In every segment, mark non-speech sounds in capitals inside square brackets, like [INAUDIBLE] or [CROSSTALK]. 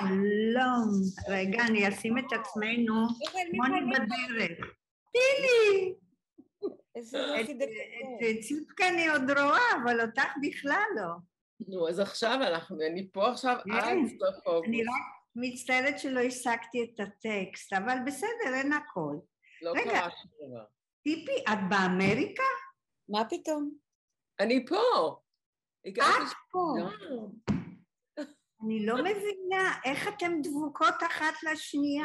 שלום. רגע, אני אשים את עצמנו. מוני בדרך. תני לי. איזה את צדקה אני עוד רואה, אבל אותך בכלל לא. נו, אז עכשיו אנחנו, אני פה עכשיו כן. עד סוף אוגוסט. אני רק מצטערת שלא השגתי את הטקסט, אבל בסדר, אין הכל. לא רגע. קרה שום דבר. טיפי, את באמריקה? מה פתאום? אני פה! את פה. אני לא מבינה איך אתן דבוקות אחת לשנייה.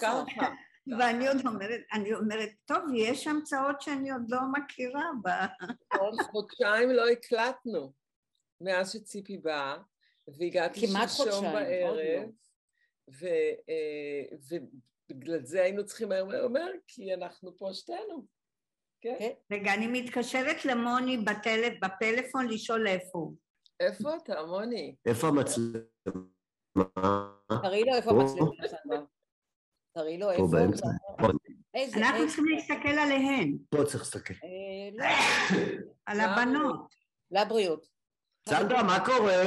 ככה. [LAUGHS] ואני עוד אומרת, אני אומרת, טוב, יש המצאות שאני עוד לא מכירה [LAUGHS] בה. חודשיים לא הקלטנו מאז שציפי באה, והגעתי שלשום בערב, לא. ו- אה, ובגלל זה היינו צריכים מהר מהר, כי אנחנו פה שתינו. כן? כן. רגע, אני מתקשרת למוני בפלאפון לשאול איפה הוא. איפה אתה, מוני? איפה המצלמה? תראי לו איפה פה. המצלמה. תראי לו פה איפה... באמצע? פה, איזה... אנחנו צריכים להסתכל עליהן, פה צריך להסתכל. אה, לא, על למה? הבנות. לבריאות. סנדרה, מה קורה?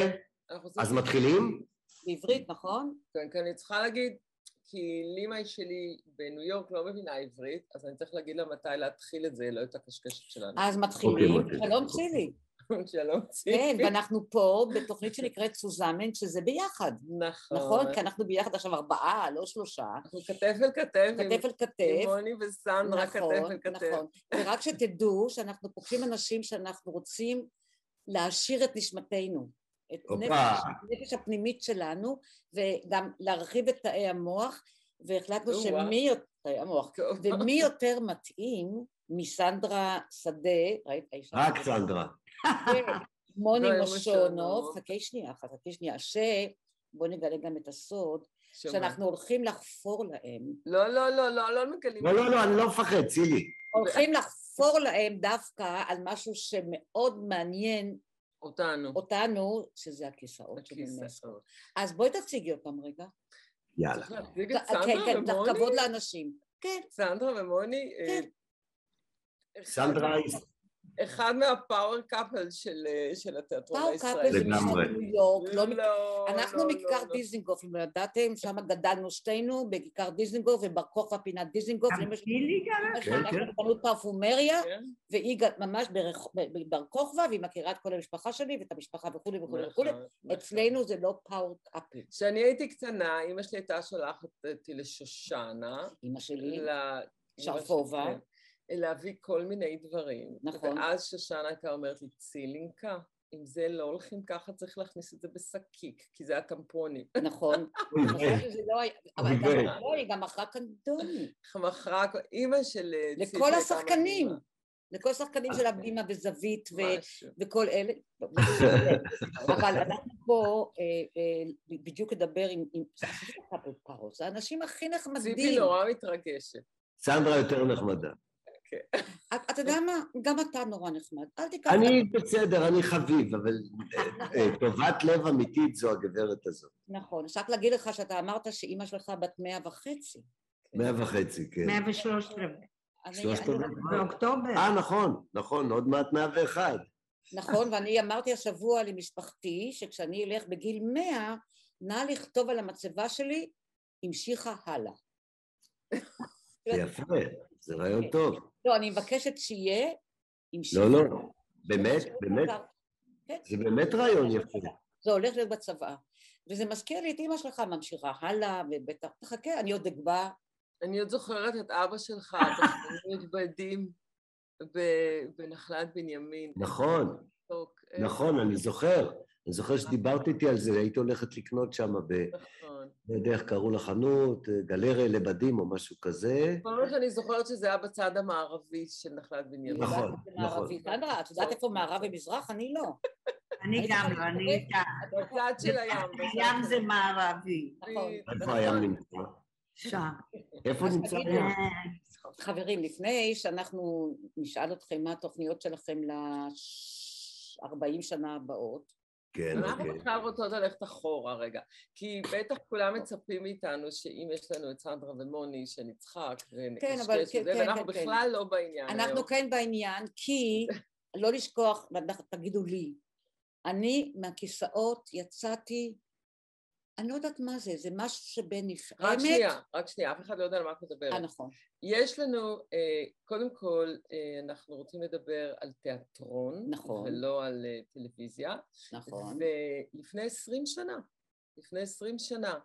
אז מתחילים? בעברית, נכון? כן, כי אני צריכה להגיד, כי לימאי שלי בניו יורק לא מבינה עברית, אז אני צריך להגיד לה מתי להתחיל את זה, לא את הקשקשת שלנו. אז מתחילים. אוקיי, אוקיי. שלום צילי. [LAUGHS] שלום, ציפי. כן, ואנחנו פה בתוכנית שנקראת סוזמן, שזה ביחד. נכון. נכון? כי אנחנו ביחד עכשיו ארבעה, לא שלושה. אנחנו כתף אל כתף. עם- כתף אל עם כתף. מוני וסנדרה כתף נכון, אל כתף. נכון. ורק שתדעו שאנחנו פוגשים אנשים שאנחנו רוצים להעשיר את נשמתנו. את. נפש, הנפש הפנימית שלנו, וגם להרחיב את תאי המוח, והחלטנו שמי יותר, תאי המוח. ומי יותר מתאים מסנדרה שדה, ראית? רק סנדרה. מוני לא, מושונוב. חכי שנייה חכי שנייה, שבוא נגלה גם את הסוד? שאנחנו הולכים לחפור להם, לא, לא, לא, לא, לא מגלים. לא, לא, לא, אני לא מפחד, צילי. הולכים לחפור להם דווקא על משהו שמאוד מעניין אותנו. אותנו, שזה הכיסאות של אונסקו. אז בואי תציגי אותם רגע. יאללה. צריך להציג את כן, סנדרה כן, ומוני? כבוד לאנשים. כן, סנדרה ומוני? אה, כן. סנדרה היא... אחד מה power couple של אה, של התיאטרון הישראלי. couple זה ניו יורק, לא מכ- לא, אנחנו לא, מכיכר לא, לא. דיזנגוף, אם לא ידעתם, שם גדלנו ששתינו, בכיכר דיזנגוף, ובר כוכבא פינת דיזנגוף, גם שלי גילי גרה? כן, כן. פרפומריה, כן? והיא ממש ברח- ב- בבר כוכבא, והיא מכירה את כל המשפחה שלי, ואת המשפחה וכולי וכולי וכולי. נכון, נכון. אצלנו זה לא פאוור קאפל. כשאני הייתי קטנה, אימא שלי הייתה שולחת אותי לשושנה. אמא שלי, ל- אימא שרפובה. להביא כל מיני דברים. נכון. ואז שושנה הייתה אומרת לי, צילינקה, אם זה לא הולכים ככה, צריך להכניס את זה בשקיק, כי זה הטמפונים. נכון. [LAUGHS] נכון שזה לא אבל ויי. לא, היא גם מכרה קנדונים. מכרה, אימא של אה, לכל השחקנים. לכל השחקנים של הבימה וזווית. וכל אלה. [LAUGHS] אבל אנחנו פה אה, אה, בדיוק לדבר עם... זה האנשים הכי נחמדים. ציפי נורא מתרגשת. סנדרה יותר נחמדה. את- אתה יודע מה? גם אתה נורא נחמד. אל תיקח... אני בסדר, אני חביב, אבל אה, אה, טובת לב אמיתית זו הגברת הזאת. נכון. רק להגיד לך שאתה אמרת שאימא שלך בת מאה וחצי. מאה וחצי, כן. מאה ושלושת רבעי. שלושת רבעי. באוקטובר. אה, נכון, נכון, עוד מעט מאה ואחד. נכון, ואני אמרתי השבוע למשפחתי, שכשאני אלך בגיל מאה, נא לכתוב על המצבה שלי, המשיכה הלאה. יפה, זה רעיון כן. טוב. לא, אני מבקשת שיהיה המשיכה. לא, לא, באמת, באמת, כן. זה באמת רעיון יפה. זה הולך להיות בצבא. וזה מזכיר לי את אימא שלך ממשיכה הלאה, ובטח, תחכה, אני עוד אקבע. אני עוד זוכרת את אבא שלך, [LAUGHS] תחתונים בדים ב- בנחלת בנימין. נכון, אה, נכון, אני זוכר. אני זוכר שדיברת איתי על זה, הייתי הולכת לקנות שם ב... נכון. לא יודע איך קראו לחנות, גלריה לבדים או משהו כזה. כל מה שאני זוכרת שזה היה בצד המערבי של נחלת בנימין. נכון. נכון. סנדרה, את יודעת איפה מערב ומזרח? אני לא. אני גם לא, אני איתה. בצד של הים. הים זה מערבי. נכון. איפה הים נמצא? שם. איפה נמצא הים? חברים, לפני שאנחנו נשאל אתכם מה התוכניות שלכם ל-40 שנה הבאות, כן, אנחנו אוקיי. עכשיו רוצות ללכת אחורה רגע, כי בטח כולם מצפים מאיתנו שאם יש לנו את סנדרה ומוני שנצחק כן, ונקשקש כן, וזה, כן, ואנחנו כן, כן. בכלל לא בעניין אנחנו היום. כן בעניין, כי, לא לשכוח, תגידו לי, אני מהכיסאות יצאתי אני לא יודעת מה זה, זה משהו שבין נפעמת... רק שנייה, רק שנייה, אף אחד לא יודע על מה את מדברת. אה, נכון. יש לנו, אה, קודם כל, אה, אנחנו רוצים לדבר על תיאטרון, נכון. ולא על טלוויזיה, נכון. ולפני עשרים שנה, לפני עשרים שנה,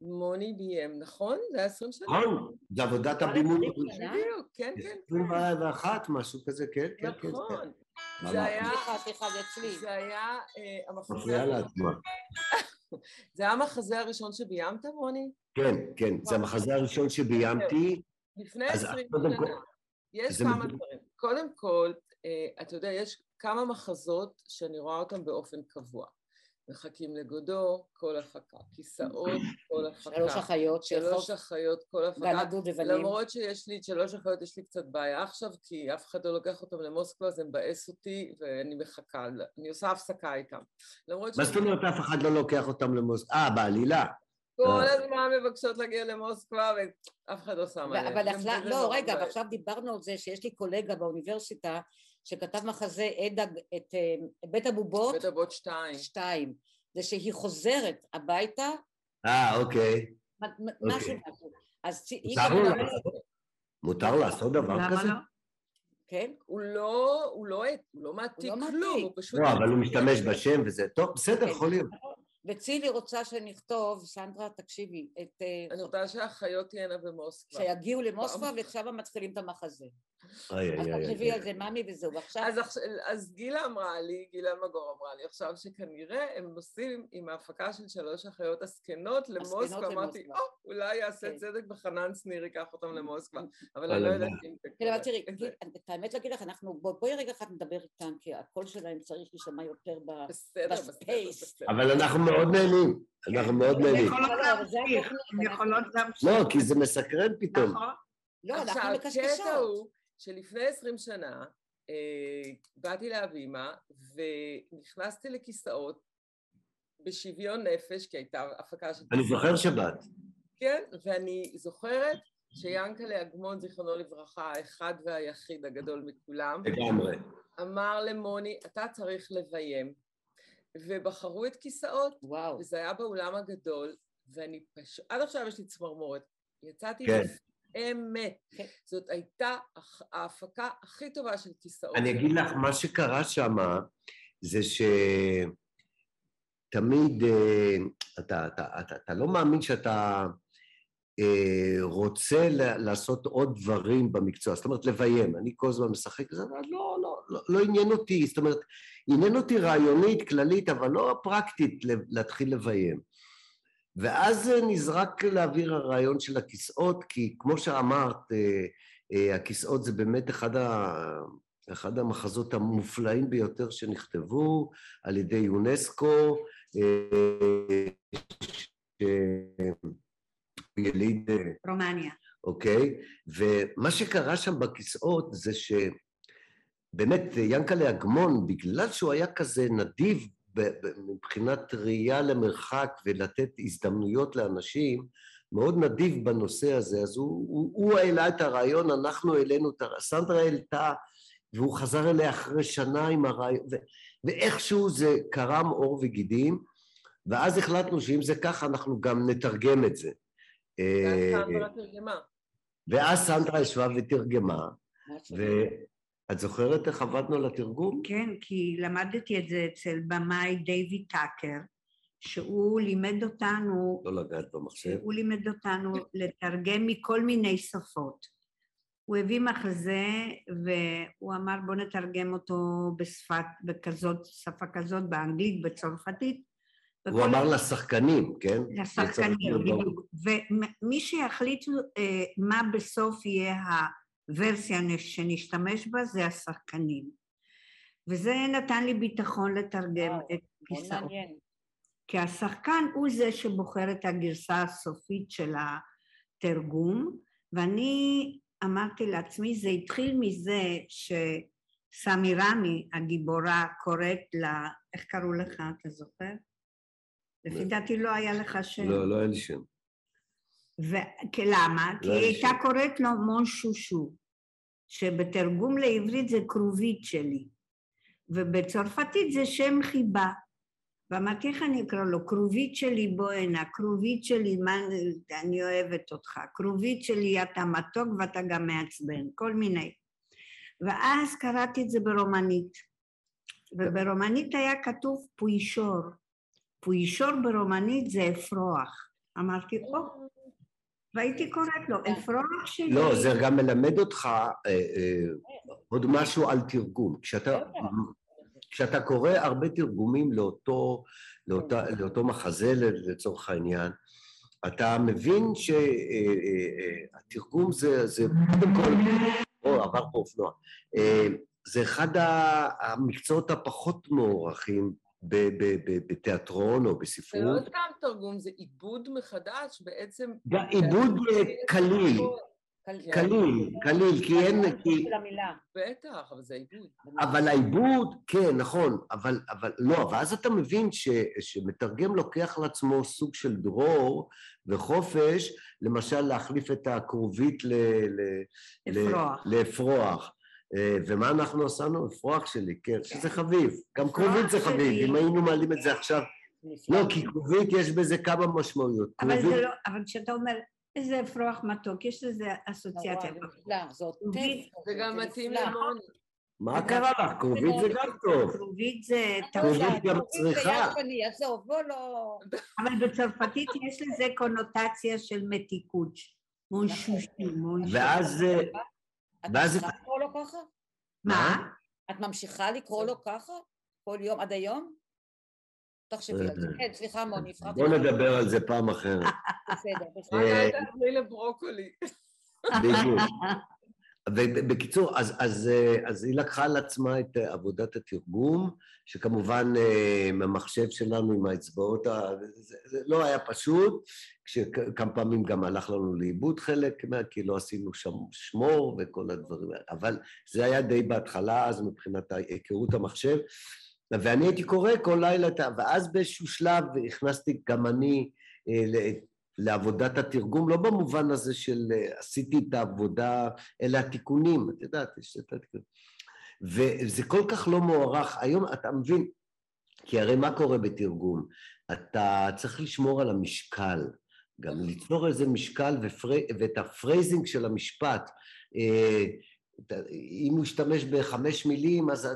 מוני ביים, נכון? זה היה עשרים שנה? נכון, זה עבודת הבימוי. שנה? בדיוק, כן, כן. 21, משהו כזה, כן, כן, כן. נכון. ממש. זה היה, סליחה, סליחה, זה אצלי. זה היה המחזה, מפריעה לעצמה. [LAUGHS] זה היה המחזה הראשון שביימת, מוני? כן, כן, זה המחזה הראשון שביימתי. לפני עשרים שנה. יש כמה. דברים. קודם כל, אה, אתה יודע, יש כמה מחזות שאני רואה אותם באופן קבוע. מחכים לגודו, כל הפקה. כיסאות, כל הפקה. שלוש אחיות שלוש של אחיות, כל הפקה. גן הדובדבנים. למרות שיש לי את שלוש אחיות, יש לי קצת בעיה עכשיו, כי אף אחד לא לוקח אותם למוסקבה, זה מבאס אותי, ואני מחכה, אני עושה הפסקה איתם. למרות מה ש- זאת אומרת אף אחד לא לוקח אותם למוס... אה, בעלילה. כל אה. הזמן מבקשות להגיע למוסקבה, ואף אחד לא שם עליהם. אבל לא, נורא רגע. ועכשיו דיברנו על זה שיש לי קולגה באוניברסיטה שכתב מחזה עדה, את אה, בית הבובות בית אבות שתיים. שתיים. זה שהיא חוזרת הביתה, אה, אוקיי. מ- מ- משהו משהו. אז היא מותר לעשות? מותר לעשות דבר למה כזה? לא? כן? הוא לא, הוא לא, הוא לא מעתיק לא כלום, מעתיק. הוא פשוט... לא, אבל הוא משתמש בשם וזה. טוב, בסדר, כן. יכול להיות. וצילי רוצה שנכתוב, סנדרה, תקשיבי, את... אה, אני רוצה שהאחיות תהיינה במוסקבה. שיגיעו למוסקבה ושם מתחילים את המחזה. איי, אז תחשבי. על זה, ממי, וזהו. ועכשיו, אז, אז גילה אמרה לי, גילה אלמגור אמרה לי עכשיו שכנראה הם נוסעים עם ההפקה של שלוש אחיות הזקנות למוסקבה. אמרתי. או, אולי יעשה כן. צדק וחנן שניר ייקח אותם למוסקבה, אבל [LAUGHS] אבל אני לא? יודעת אם זה כן, אבל קורה. תראי, זה- גיל, את האמת להגיד לך, אנחנו, בוא- בואי רגע אחד נדבר איתם, כי הקול שלהם צריך להישמע יותר ב... בסדר, בסדר, ב space. אבל אנחנו מאוד נהנים. אנחנו מאוד נהנים. אבל הן יכולות להמשיך. לא, כי זה מסקרן פתאום. נכון. לא, אנחנו מקשקשות. שלפני עשרים שנה אה, באתי להבימה ונכנסתי לכיסאות בשוויון נפש, כי הייתה הפקה של... אני זוכר שבאת. כן, ואני זוכרת שיענקלה אגמון, זיכרונו לברכה, האחד והיחיד הגדול מכולם, לגמרי. אמר למוני, אתה צריך לביים. ובחרו את כיסאות, וואו. וזה היה באולם הגדול, ואני פשוט, עד עכשיו יש לי צמרמורת. יצאתי כן. אמת. כן. זאת הייתה ההפקה הכי טובה של כיסאות. אני אגיד לך, מה שקרה שם זה שתמיד אה, אתה, אתה, אתה, אתה לא מאמין שאתה אה, רוצה לעשות עוד דברים במקצוע, זאת אומרת לביים. אני כל הזמן משחק, זה לא, לא, לא, לא עניין אותי, זאת אומרת, עניין אותי רעיונית, כללית, אבל לא פרקטית ל- להתחיל לביים. ואז אה, נזרק לאוויר הרעיון של הכיסאות, כי כמו שאמרת, אה, אה, הכיסאות זה באמת אחד, ה... אחד המחזות המופלאים ביותר שנכתבו על ידי יונסקו, יליד, רומניה. אוקיי? ומה שקרה שם בכיסאות זה שבאמת ינקלה אגמון, בגלל שהוא היה כזה נדיב מבחינת ראייה למרחק ולתת הזדמנויות לאנשים, מאוד נדיב בנושא הזה, אז הוא, הוא, הוא העלה את הרעיון, אנחנו העלינו את הרעיון, סנדרה העלתה, והוא חזר אליה אחרי שנה עם הרעיון, ו, ואיכשהו זה קרם עור וגידים, ואז החלטנו שאם זה ככה, אנחנו גם נתרגם את זה. ואז אה, סנדרה ישבה ותרגמה. ואת זוכרת איך עבדנו על התרגום? כן, כי למדתי את זה אצל במאי דיוויד טאקר, שהוא לימד אותנו, לא לגעת במחשב. הוא לימד אותנו לתרגם מכל מיני שפות. הוא הביא מחזה והוא אמר בוא נתרגם אותו בשפת, בכזאת, שפה כזאת, באנגלית, בצרפתית. הוא אמר לשחקנים, כן? לשחקנים, ברור. בדיוק. ומי שיחליט אה, מה בסוף יהיה הוורסיה שנשתמש בה זה השחקנים. וזה נתן לי ביטחון לתרגם וואו, את. מעניין. כי השחקן הוא זה שבוחר את הגרסה הסופית של התרגום, ואני אמרתי לעצמי, זה התחיל מזה שסמי רמי, הגיבורה, קוראת לה, איך קראו לך, אתה זוכר? לפי דעתי לא היה לך שם. לא, לא היה לי שם. ולמה? כי לא היא היה הייתה. קוראת לו מון שושו, שבתרגום לעברית זה כרובית שלי, ובצרפתית זה שם חיבה. ואמרתי, איך אני אקרא לו? כרובית שלי בוא הנה, כרובית שלי, מה, אני אוהבת אותך, כרובית שלי אתה מתוק ואתה גם מעצבן, כל מיני. ואז קראתי את זה ברומנית, וברומנית היה כתוב פוישור. פוישור ברומנית זה אפרוח. אמרתי, או, והייתי קוראת לו, אפרוח שלי... לא, זה גם מלמד אותך אה, אה, עוד משהו על תרגום. כשאתה, כשאתה קורא הרבה תרגומים לאותו, לאותה, לאותו מחזה לצורך העניין, אתה מבין שהתרגום זה, זה קודם כל, או עבר פה אופנוע, זה אחד המקצועות הפחות מוערכים בתיאטרון או בספרות. זה לא סתם תרגום, זה עיבוד מחדש בעצם. עיבוד קליל. קליל, קליל, כי אין... בטח, אבל זה עיבוד. אבל העיבוד, כן, נכון, אבל, אבל לא, ואז אתה מבין ש, שמתרגם לוקח לעצמו סוג של דרור וחופש, למשל להחליף את הכרובית ל... לפרוח. לפרוח. ומה אנחנו עשינו? אפרוח שלי, כן, שזה חביב. גם כרובית זה חביב, אם היינו מעלים את זה עכשיו... לא, כי כרובית יש בזה כמה משמעויות. אבל זה לא, אבל כשאתה אומר איזה אפרוח מתוק, יש לזה אסוציאציה. זה עוטף. זה גם מתאים למוני. מה קרה לך? כרובית זה גם טוב. כרובית זה... כרובית גם צריכה. עזוב, בוא לא... אבל בצרפתית יש לזה קונוטציה של מתיקות. מונשושי, מונשושי. ואז... את ממשיכה לקרוא לו ככה? מה? את ממשיכה לקרוא לו ככה? כל יום עד היום? תחשבי על זה. כן, סליחה, מוני, הפרעתי. בוא נדבר על זה פעם אחרת. בסדר, בסדר. אל תעברי לברוקולי. בדיוק. ובקיצור, אז, אז, אז היא לקחה על עצמה את עבודת התרגום, שכמובן המחשב שלנו עם האצבעות, זה, זה לא היה פשוט, כשכמה פעמים גם הלך לנו לאיבוד חלק, כי לא עשינו שם שמור וכל הדברים אבל זה היה די בהתחלה, אז מבחינת היכרות המחשב, ואני הייתי קורא כל לילה, ואז באיזשהו שלב הכנסתי גם אני לעבודת התרגום, לא במובן הזה של עשיתי את העבודה, אלא התיקונים, את יודעת, יש את התיקונים. וזה כל כך לא מוערך. היום אתה מבין, כי הרי מה קורה בתרגום? אתה צריך לשמור על המשקל, גם ליצור איזה משקל ופרי, ואת ה phrasing של המשפט. אם הוא ישתמש בחמש מילים, אז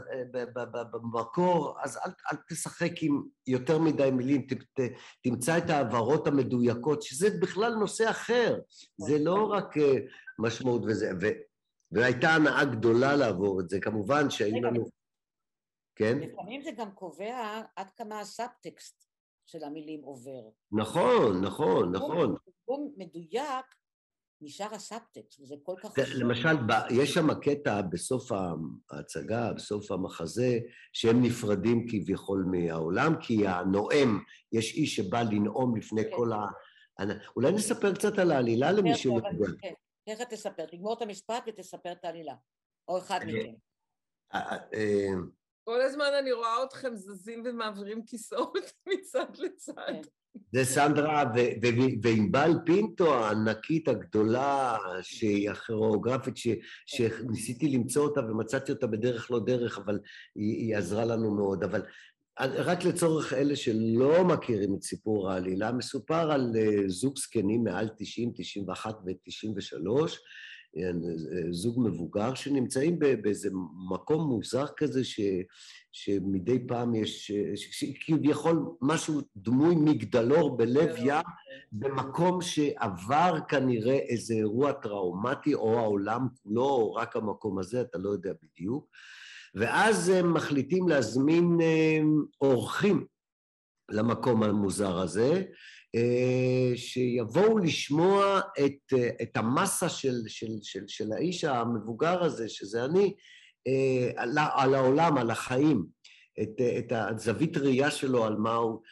במקור, אז אל, אל תשחק עם יותר מדי מילים, ת, ת, תמצא את ההעברות המדויקות, שזה בכלל נושא אחר, זה לא רק משמעות וזה, ו, והייתה הנאה גדולה לעבור את זה, כמובן שהיו לנו... כן? לפעמים זה גם קובע עד כמה הסאבטקסט של המילים עובר. נכון, נכון, נכון. תרגום מדויק נשאר הסאבטקסט, וזה כל כך חשוב. למשל, יש שם קטע בסוף ההצגה, בסוף המחזה, שהם נפרדים כביכול מהעולם, כי הנואם, יש איש שבא לנאום לפני כן. כל ה... אולי נספר קצת על העלילה למי שלא יודע. כן, איך תספר? תגמור את המשפט ותספר את העלילה. או אחד מכם. כל הזמן אני רואה אתכם זזים ומעבירים כיסאות [LAUGHS] מצד לצד. זה סנדרה וענבל פינטו הענקית הגדולה, שהיא הכירוגרפית, שניסיתי למצוא אותה ומצאתי אותה בדרך לא דרך, אבל היא, היא עזרה לנו מאוד. אבל רק לצורך אלה שלא מכירים את סיפור העלילה, מסופר על זוג זקנים מעל 90, 91 ו-93, זוג מבוגר שנמצאים באיזה מקום מוזר כזה ש, שמדי פעם יש, כביכול משהו דמוי מגדלור בלב ים, במקום שעבר כנראה איזה אירוע טראומטי, או העולם כולו, או רק המקום הזה, אתה לא יודע בדיוק. ואז הם מחליטים להזמין אורחים למקום המוזר הזה, שיבואו לשמוע את, את המסה של, של, של, של האיש המבוגר הזה, שזה אני, על, על העולם, על החיים, את, את הזווית ראייה שלו על מה הוא,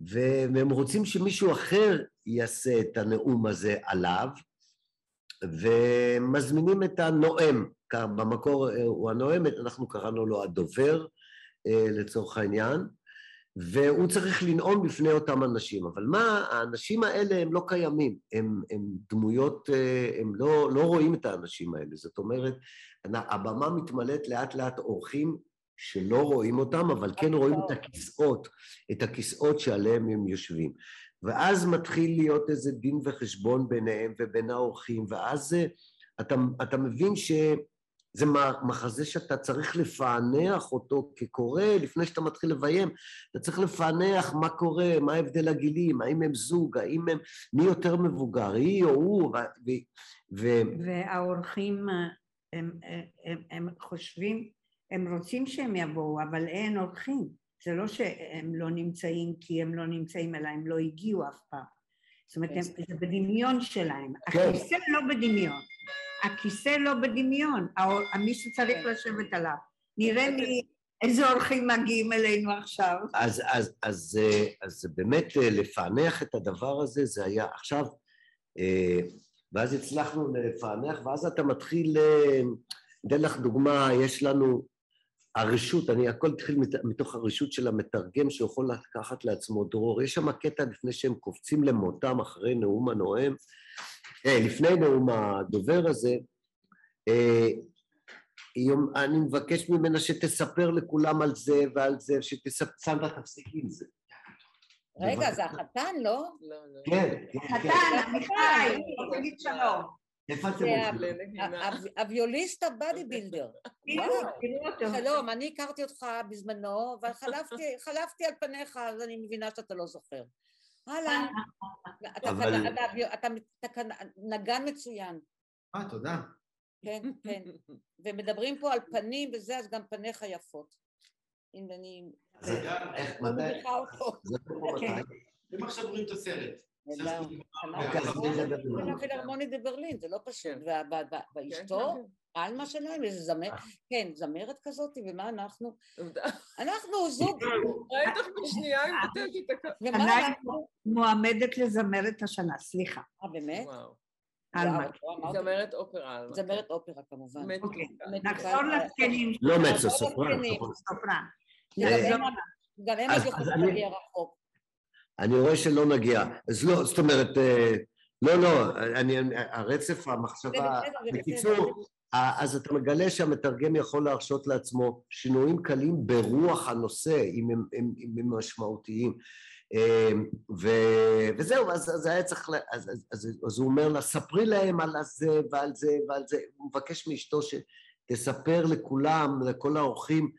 והם רוצים שמישהו אחר יעשה את הנאום הזה עליו, ומזמינים את הנואם, במקור הוא הנואם, אנחנו קראנו לו הדובר לצורך העניין, והוא צריך לנאום בפני אותם אנשים. אבל מה, האנשים האלה הם לא קיימים, הם, הם דמויות, הם לא, לא רואים את האנשים האלה. זאת אומרת, הבמה מתמלאת לאט לאט אורחים שלא רואים אותם, אבל כן רואים את הכיסאות, את הכיסאות שעליהם הם יושבים. ואז מתחיל להיות איזה דין וחשבון ביניהם ובין האורחים, ואז אתה, אתה מבין שזה מחזה שאתה צריך לפענח אותו כקורא לפני שאתה מתחיל לביים. אתה צריך לפענח מה קורה, מה הבדל הגילים, האם הם זוג, האם הם... מי יותר מבוגר, היא או הוא, ו... ו... והאורחים, הם, הם, הם חושבים, הם רוצים שהם יבואו, אבל אין אורחים. זה לא שהם לא נמצאים כי הם לא נמצאים, אלא הם לא הגיעו אף פעם. זאת אומרת, הם, זה בדמיון שלהם. כן. הכיסא לא בדמיון. הכיסא לא בדמיון. מי שצריך כן. לשבת עליו. נראה לי איזה אורחים מגיעים אלינו עכשיו. אז, אז, אז, אה, אז באמת אה, לפענח את הדבר הזה, זה היה עכשיו, אה, ואז הצלחנו לפענח, ואז אתה מתחיל, אתן לך דוגמה, יש לנו הרשות, אני, הכל התחיל מתוך הרשות של המתרגם שיכול לקחת לעצמו דרור. יש שם קטע לפני שהם קופצים למותם אחרי נאום הנואם, לפני נאום הדובר הזה, אה, אני מבקש ממנה שתספר לכולם על זה ועל זה, שתספר, תפסיקי עם זה. רגע, זה החתן, לא? לא, לא. כן, כן. חתן, עמיחי, תגיד שלום. איפה אתם עובדים? הוויוליסט הבאדי בילדר. שלום, אני הכרתי אותך בזמנו, אבל חלפתי על פניך, אז אני מבינה שאתה לא זוכר. הלאה. אתה נגן מצוין. אה, תודה. כן, כן. ומדברים פה על פנים וזה, אז גם פניך יפות. אם אני... זה גם, איך, מתי? זה פה מתי? אם עכשיו רואים את הסרט. בברלין, זה לא פשוט. ואשתו, עלמה שלהם, איזה זמרת, כן, זמרת כזאת, ומה אנחנו? אנחנו זוג... [LAUGHS] ראית איך בשנייה הכ... ומה אנחנו? מועמדת לזמרת השנה, סליחה. אה, באמת? זמרת אופרה. זמרת אופרה, כמובן. נחזור לזקנים. לא מצו, סופרן. גם הם עוד יכולים להגיע רחוק. אני רואה שלא נגיע. אז לא, זאת אומרת, אה, לא, לא, אני, הרצף, המחשבה, בקיצור, אז אתה מגלה שהמתרגם יכול להרשות לעצמו שינויים קלים ברוח הנושא, אם הם, הם, הם משמעותיים. אה, ו, וזהו, אז, אז היה צריך, אז, אז, אז, אז הוא אומר לה, ספרי להם על זה ועל זה ועל זה, הוא מבקש מאשתו שתספר לכולם, לכל האורחים,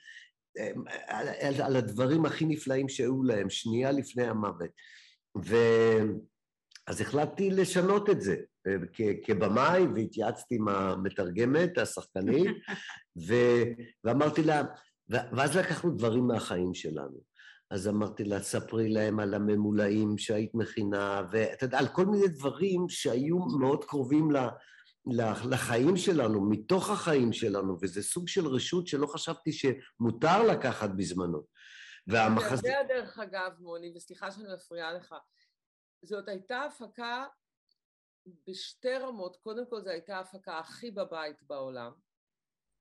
על, על, על הדברים הכי נפלאים שהיו להם, שנייה לפני המוות. ואז החלטתי לשנות את זה כ- כבמאי, והתייעצתי עם המתרגמת, השחקנית, [LAUGHS] ו... ואמרתי לה, ואז לקחנו דברים מהחיים שלנו. אז אמרתי לה, ספרי להם על הממולאים שהיית מכינה, ואתה יודע, על כל מיני דברים שהיו מאוד קרובים ל... לחיים שלנו, מתוך החיים שלנו, וזה סוג של רשות שלא חשבתי שמותר לקחת בזמנו. והמחזה... אתה יודע דרך אגב, מוני, וסליחה שאני מפריעה לך, זאת הייתה הפקה בשתי רמות, קודם כל זו הייתה ההפקה הכי בבית בעולם.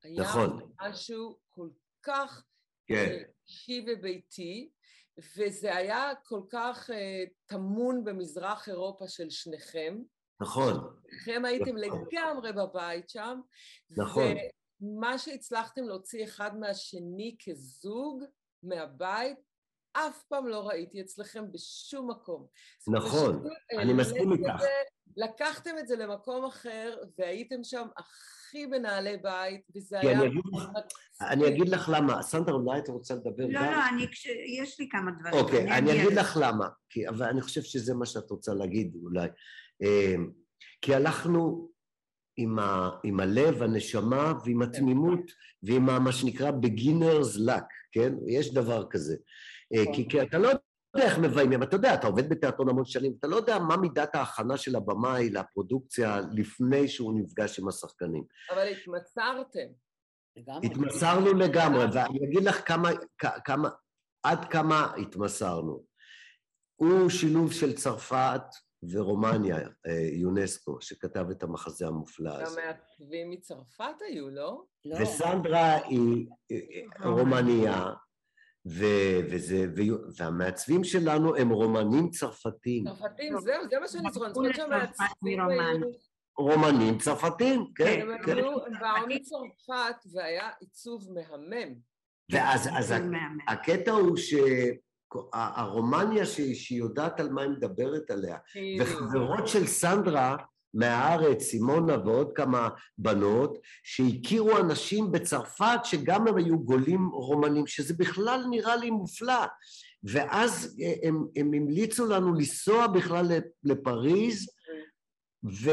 נכון. היה משהו כל כך כן. אישי וביתי, וזה היה כל כך uh, טמון במזרח אירופה של שניכם. נכון. לכם הייתם נכון. לגמרי בבית שם. נכון. ומה שהצלחתם להוציא אחד מהשני כזוג מהבית, אף פעם לא ראיתי אצלכם בשום מקום. נכון, אני מסכים איתך. לקחתם את זה למקום אחר, והייתם שם הכי בנעלי בית, וזה היה... אני אגיד, אני אגיד לך למה. סנדרה, אולי את רוצה לדבר לא, גם? לא, לא, אני, יש לי כמה דברים. אוקיי, אני, אני אגיד לך למה, כי, אבל אני חושב שזה מה שאת רוצה להגיד אולי. אמ, כי הלכנו עם, ה, עם הלב, הנשמה ועם התמימות ועם מה שנקרא beginner's luck, כן? יש דבר כזה. אה, כי, כי אתה לא יודע איך מביימים, אתה יודע, אתה עובד בתיאטרון המון שנים, אתה לא יודע מה מידת ההכנה של הבמאי לפרודוקציה לפני שהוא נפגש עם השחקנים. אבל התמסרתם. התמסרנו לגמרי, ואני אגיד לך כמה, כמה, עד כמה התמסרנו. הוא שילוב של צרפת, ורומניה, אה, יונסקו, שכתב את המחזה המופלא הזה. גם מעצבים מצרפת היו, לא? לא. וסנדרה היא אה, רומניה, וזה, והמעצבים שלנו הם רומנים צרפתים. צרפתים, זהו, זה מה שאני זוכרת, אני זוכרת שהמעצבים היו... רומנים צרפתים, כן. הם כן. באו מצרפת והיה עיצוב מהמם. ואז אז הקטע הוא שהרומניה שהיא יודעת על מה היא מדברת עליה, וחברות של סנדרה מהארץ, סימונה ועוד כמה בנות, שהכירו אנשים בצרפת שגם הם היו גולים רומנים, שזה בכלל נראה לי מופלא. ואז הם, הם המליצו לנו לנסוע בכלל לפריז ו,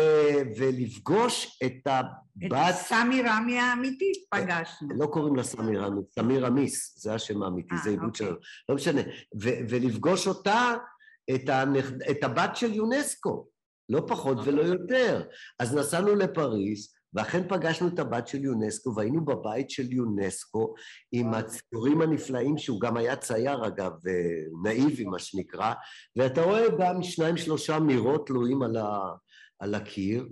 ולפגוש את הבת... את סמי רמי האמיתית פגשנו. לא קוראים לה סמי רמי, סמי רמיס, זה השם האמיתי, זה עיבוד אוקיי. שלנו, לא משנה. ו, ולפגוש אותה, את, הנכ... את הבת של יונסקו. לא פחות ולא יותר. אז נסענו לפריז, ואכן פגשנו את הבת של יונסקו, והיינו בבית של יונסקו עם הציורים הנפלאים, שהוא גם היה צייר אגב, נאיבי מה שנקרא, ואתה רואה גם שניים שלושה מירות תלויים על, ה, על הקיר,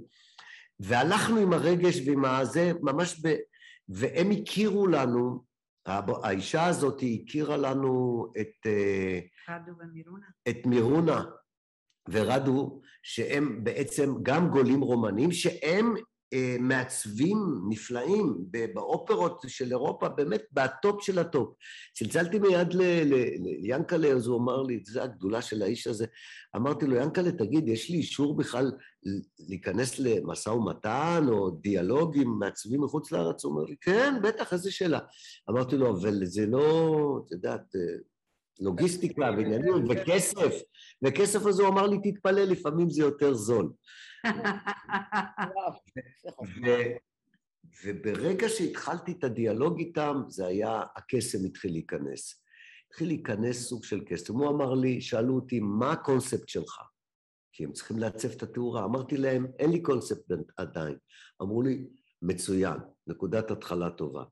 והלכנו עם הרגש ועם הזה, ממש ב... והם הכירו לנו, האישה הזאת הכירה לנו את... אה, רדו ומירונה. את מירונה, ורדו, שהם בעצם גם גולים רומנים, שהם אה, מעצבים נפלאים באופרות של אירופה, באמת ב top של ה top. צלצלתי מיד ליאנקלה, אז הוא אמר לי, זו הגדולה של האיש הזה. אמרתי לו, יאנקלה, תגיד, יש לי אישור בכלל להיכנס למשא ומתן או דיאלוג עם מעצבים מחוץ לארץ? הוא אומר לי, כן, בטח, איזה שאלה. אמרתי לו, אבל זה לא, את יודעת, אה, לוגיסטיקה ועניינים וכסף, וכסף הזה הוא אמר לי, תתפלא, לפעמים זה יותר זול. וברגע שהתחלתי את הדיאלוג איתם, זה היה, הקסם התחיל להיכנס. התחיל להיכנס סוג של קסם. הוא אמר לי, שאלו אותי, מה הקונספט שלך? כי הם צריכים לעצב את התאורה. אמרתי להם, אין לי קונספט עדיין. אמרו לי, מצוין, נקודת התחלה טובה.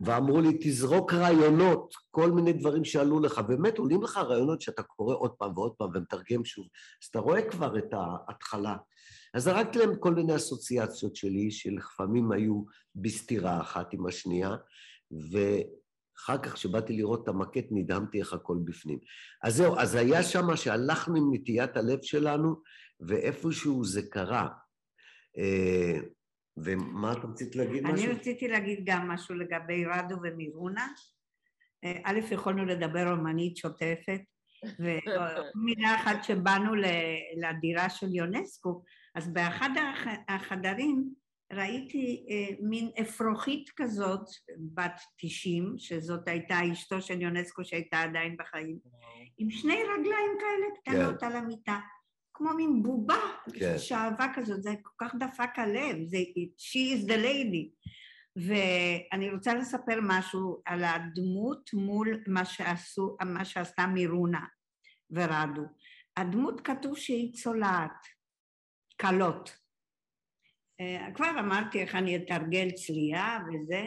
ואמרו לי, תזרוק רעיונות, כל מיני דברים שעלו לך, באמת עולים לך רעיונות שאתה קורא עוד פעם ועוד פעם ומתרגם שוב, אז אתה רואה כבר את ההתחלה. אז זרקתי להם כל מיני אסוציאציות שלי, שלפעמים היו בסתירה אחת עם השנייה, ואחר כך, כשבאתי לראות את המקט, נדהמתי איך הכל בפנים. אז זהו, אז היה שם שהלכנו עם נטיית הלב שלנו, ואיפשהו זה קרה. ומה את רצית להגיד משהו? אני רציתי להגיד גם משהו לגבי רדו ומירונה. אה, א', יכולנו לדבר רומנית שוטפת, [LAUGHS] ומילה אחת שבאנו לדירה של יונסקו, אז באחד החדרים ראיתי אה, מין אפרוחית כזאת, בת 90, שזאת הייתה אשתו של יונסקו שהייתה עדיין בחיים, עם שני רגליים כאלה קטנות כן. על המיטה. כמו מין בובה, כן. שאהבה כזאת, זה כל כך דפק הלב, זה She is the lady. ואני רוצה לספר משהו על הדמות מול מה שעשו, מה שעשתה מירונה ורדו. הדמות כתוב שהיא צולעת, קלות. אה, כבר אמרתי איך אני אתרגל צלייה וזה,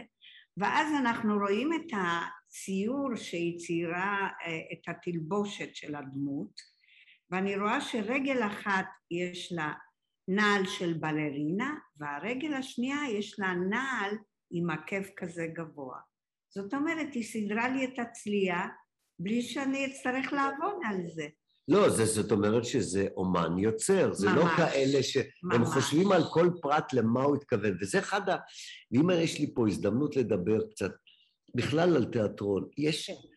ואז אנחנו רואים את הציור שהיא ציירה, אה, את התלבושת של הדמות, ואני רואה שרגל אחת יש לה נעל של בלרינה, והרגל השנייה יש לה נעל עם עקב כזה גבוה. זאת אומרת, היא סידרה לי את הצלייה בלי שאני אצטרך לעבוד על זה. לא, זה, זאת אומרת שזה אומן יוצר, זה לא ממש, לא כאלה שהם ממש. חושבים על כל פרט למה הוא התכוון, וזה אחד ה... ואם יש לי פה הזדמנות לדבר קצת בכלל על תיאטרון, יש כן.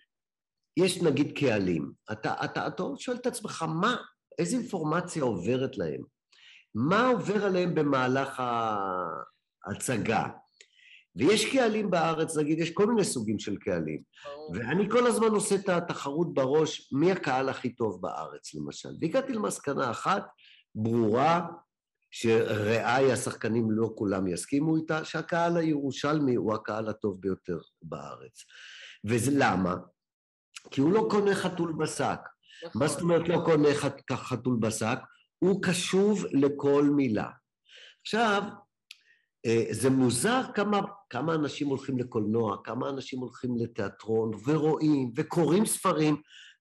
יש נגיד קהלים, אתה, אתה, אתה שואל את עצמך, מה, איזה אינפורמציה עוברת להם? מה עובר עליהם במהלך ההצגה? ויש קהלים בארץ, נגיד, יש כל מיני סוגים של קהלים. ואני כל הזמן עושה את התחרות בראש, מי הקהל הכי טוב בארץ, למשל. והגעתי למסקנה אחת, ברורה, שראיי השחקנים לא כולם יסכימו איתה, שהקהל הירושלמי הוא הקהל הטוב ביותר בארץ. וזה למה? כי הוא לא קונה חתול בשק. נכון. מה זאת אומרת לא קונה חתול בשק? הוא קשוב לכל מילה. עכשיו, אה, זה מוזר כמה, כמה אנשים הולכים לקולנוע, כמה אנשים הולכים לתיאטרון ורואים וקוראים ספרים,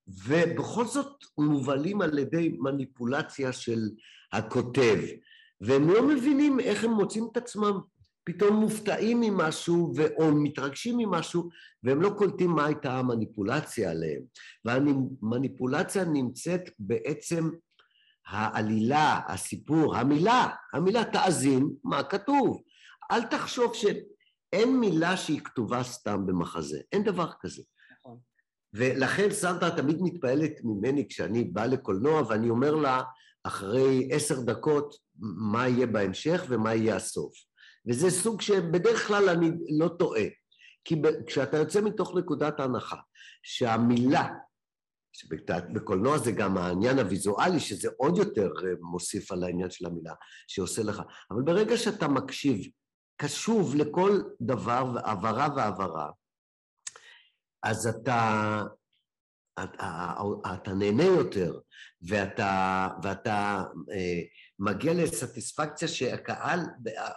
ובכל זאת מובלים על ידי מניפולציה של הכותב, והם לא מבינים איך הם מוצאים את עצמם פתאום מופתעים ממשהו או מתרגשים ממשהו והם לא קולטים מה הייתה המניפולציה עליהם. והמניפולציה נמצאת בעצם העלילה, הסיפור, המילה, המילה תאזין מה כתוב. אל תחשוב ש... אין מילה שהיא כתובה סתם במחזה, אין דבר כזה. נכון. ולכן סנדרה תמיד מתפעלת ממני כשאני בא לקולנוע ואני אומר לה אחרי עשר דקות מה יהיה בהמשך ומה יהיה הסוף. וזה סוג שבדרך כלל אני לא טועה. כי כשאתה יוצא מתוך נקודת ההנחה שהמילה, שבקולנוע זה גם העניין הוויזואלי, שזה עוד יותר אה, מוסיף על העניין של המילה, שעושה לך, אבל ברגע שאתה מקשיב, קשוב לכל דבר והעברה והעברה, אז אתה, אתה, אתה נהנה יותר, ואתה, ואתה אה, מגיע לסטיספקציה שהקהל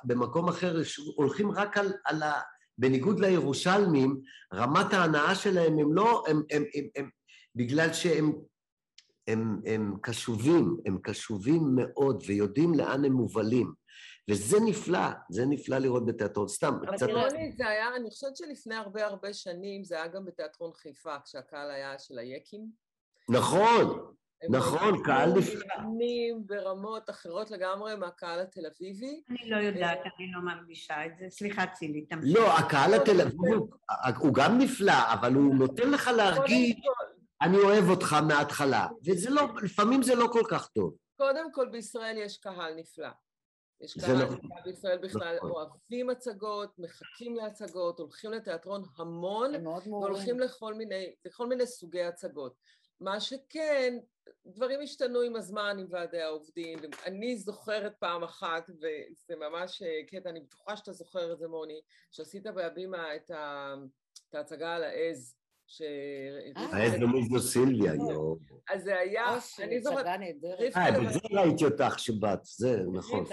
במקום אחר הולכים רק על, על ה... בניגוד לירושלמים, רמת ההנאה שלהם הם לא, הם, הם, הם, הם בגלל שהם הם, הם קשובים, הם קשובים מאוד ויודעים לאן הם מובלים. וזה נפלא, זה נפלא לראות בתיאטרון. סתם, קצת... אבל רוני, זה היה, אני חושבת שלפני הרבה הרבה שנים, זה היה גם בתיאטרון חיפה, כשהקהל היה של היקים. נכון, נכון, קהל נפלא. הם ברמות אחרות לגמרי מהקהל התל אביבי. אני לא יודעת, אני לא מרגישה את זה. סליחה, צילי, תמשיך. לא, הקהל התל אביבי הוא גם נפלא, אבל הוא נותן לך להרגיש, אני אוהב אותך מההתחלה. וזה לא, לפעמים זה לא כל כך טוב. קודם כל, בישראל יש קהל נפלא. יש קהל לא... נפלא בישראל בכלל, נכון. אוהבים הצגות, מחכים להצגות, הולכים לתיאטרון המון, והולכים לכל מיני סוגי הצגות. מה שכן, דברים השתנו עם הזמן עם ועדי העובדים. אני זוכרת פעם אחת, וזה ממש קטע, אני בטוחה שאתה זוכר את זה, מוני, שעשית בהבימה את, ה, את ההצגה על העז. ש... העז במוזו סילביה, יואו. אז זה היה, אני זוכרת... אה, בזה ראיתי אותך שבאת, זה נכון.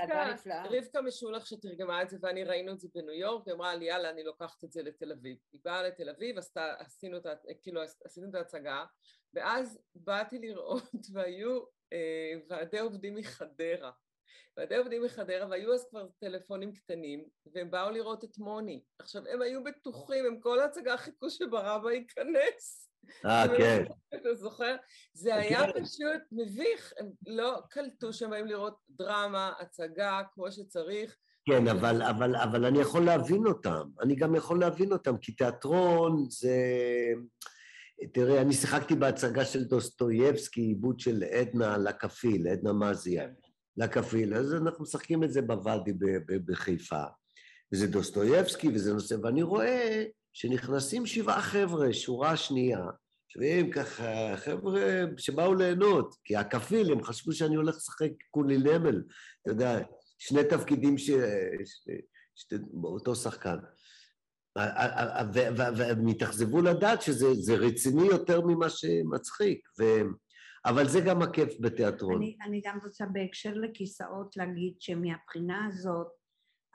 רבקה משולח שתרגמה את זה, ואני ראינו את זה בניו יורק, היא אמרה לי, יאללה, אני לוקחת את זה לתל אביב. היא באה לתל אביב, עשינו כאילו, את ההצגה, ואז באתי לראות, [LAUGHS] והיו אה, ועדי עובדים מחדרה. ועדי עובדים מחדרה, והיו אז כבר טלפונים קטנים, והם באו לראות את מוני. עכשיו, הם היו בטוחים, הם כל ההצגה חיכו שברבא ייכנס. אה, כן. אתה זוכר? זה היה כן. פשוט מביך, הם לא קלטו שהם באים לראות דרמה, הצגה, כמו שצריך. כן, אבל, אבל, אבל אני יכול להבין אותם. אני גם יכול להבין אותם, כי תיאטרון זה... תראה, אני שיחקתי בהצגה של דוסטויבסקי, עיבוד של עדנה לקפיל, עדנה מזיה, לקפיל, אז אנחנו משחקים את זה בוואדי בחיפה. וזה דוסטויבסקי וזה נושא, ואני רואה שנכנסים שבעה חבר'ה, שורה שנייה, שומעים ככה, חבר'ה שבאו ליהנות, כי הכפיל, הם חשבו שאני הולך לשחק קולי נמל, אתה יודע, שני תפקידים ש... ש... ש... באותו שחקן. והם התאכזבו לדעת שזה רציני יותר ממה שמצחיק, ו... אבל זה גם הכיף בתיאטרון. אני, אני גם רוצה בהקשר לכיסאות להגיד שמבחינה הזאת,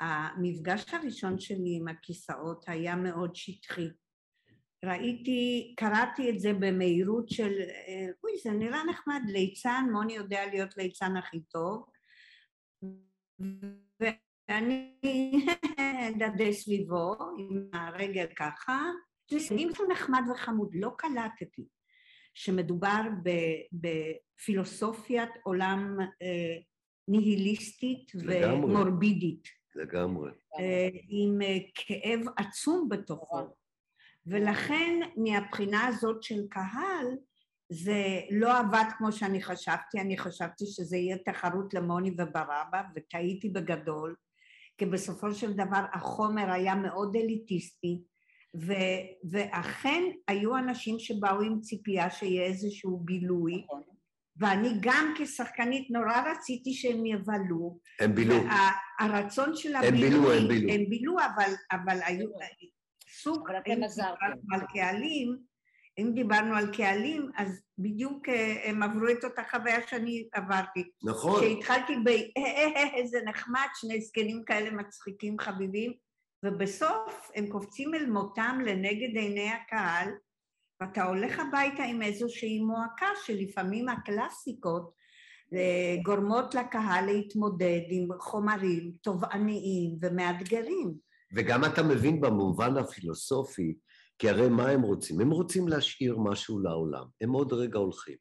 המפגש הראשון שלי עם הכיסאות היה מאוד שטחי. ראיתי, קראתי את זה במהירות של, אוי, זה נראה נחמד, ליצן, מוני יודע להיות ליצן הכי טוב, ואני [LAUGHS] אדדה סביבו עם הרגל ככה, אם זה נחמד וחמוד, לא קלטתי שמדובר בפילוסופיית עולם אה, ניהיליסטית ומורבידית. לגמרי. אה, עם אה, כאב עצום בתוכו. ולכן מהבחינה הזאת של קהל, זה לא עבד כמו שאני חשבתי, אני חשבתי שזה יהיה תחרות למוני וברבא, וטעיתי בגדול. כי בסופו של דבר החומר היה מאוד אליטיסטי, ו, ואכן היו אנשים שבאו עם ציפייה שיהיה איזשהו בילוי, נכון. ואני גם כשחקנית נורא רציתי שהם יבלו. הם בילו. הרצון של הבילוי, הם בילו, הם בילו. הם בילו, אבל, אבל היו סוג, אבל אתם עזרתם. על קהלים, אם דיברנו על קהלים, אז בדיוק אה, הם עברו את אותה חוויה שאני עברתי. נכון. שהתחלתי ב... [LAUGHS] איזה נחמד, שני זקנים כאלה מצחיקים חביבים, ובסוף הם קופצים אל מותם לנגד עיני הקהל, ואתה הולך הביתה עם איזושהי מועקה שלפעמים הקלאסיקות אה, גורמות לקהל להתמודד עם חומרים תובעניים ומאתגרים. וגם אתה מבין במובן הפילוסופי, כי הרי מה הם רוצים? הם רוצים להשאיר משהו לעולם, הם עוד רגע הולכים.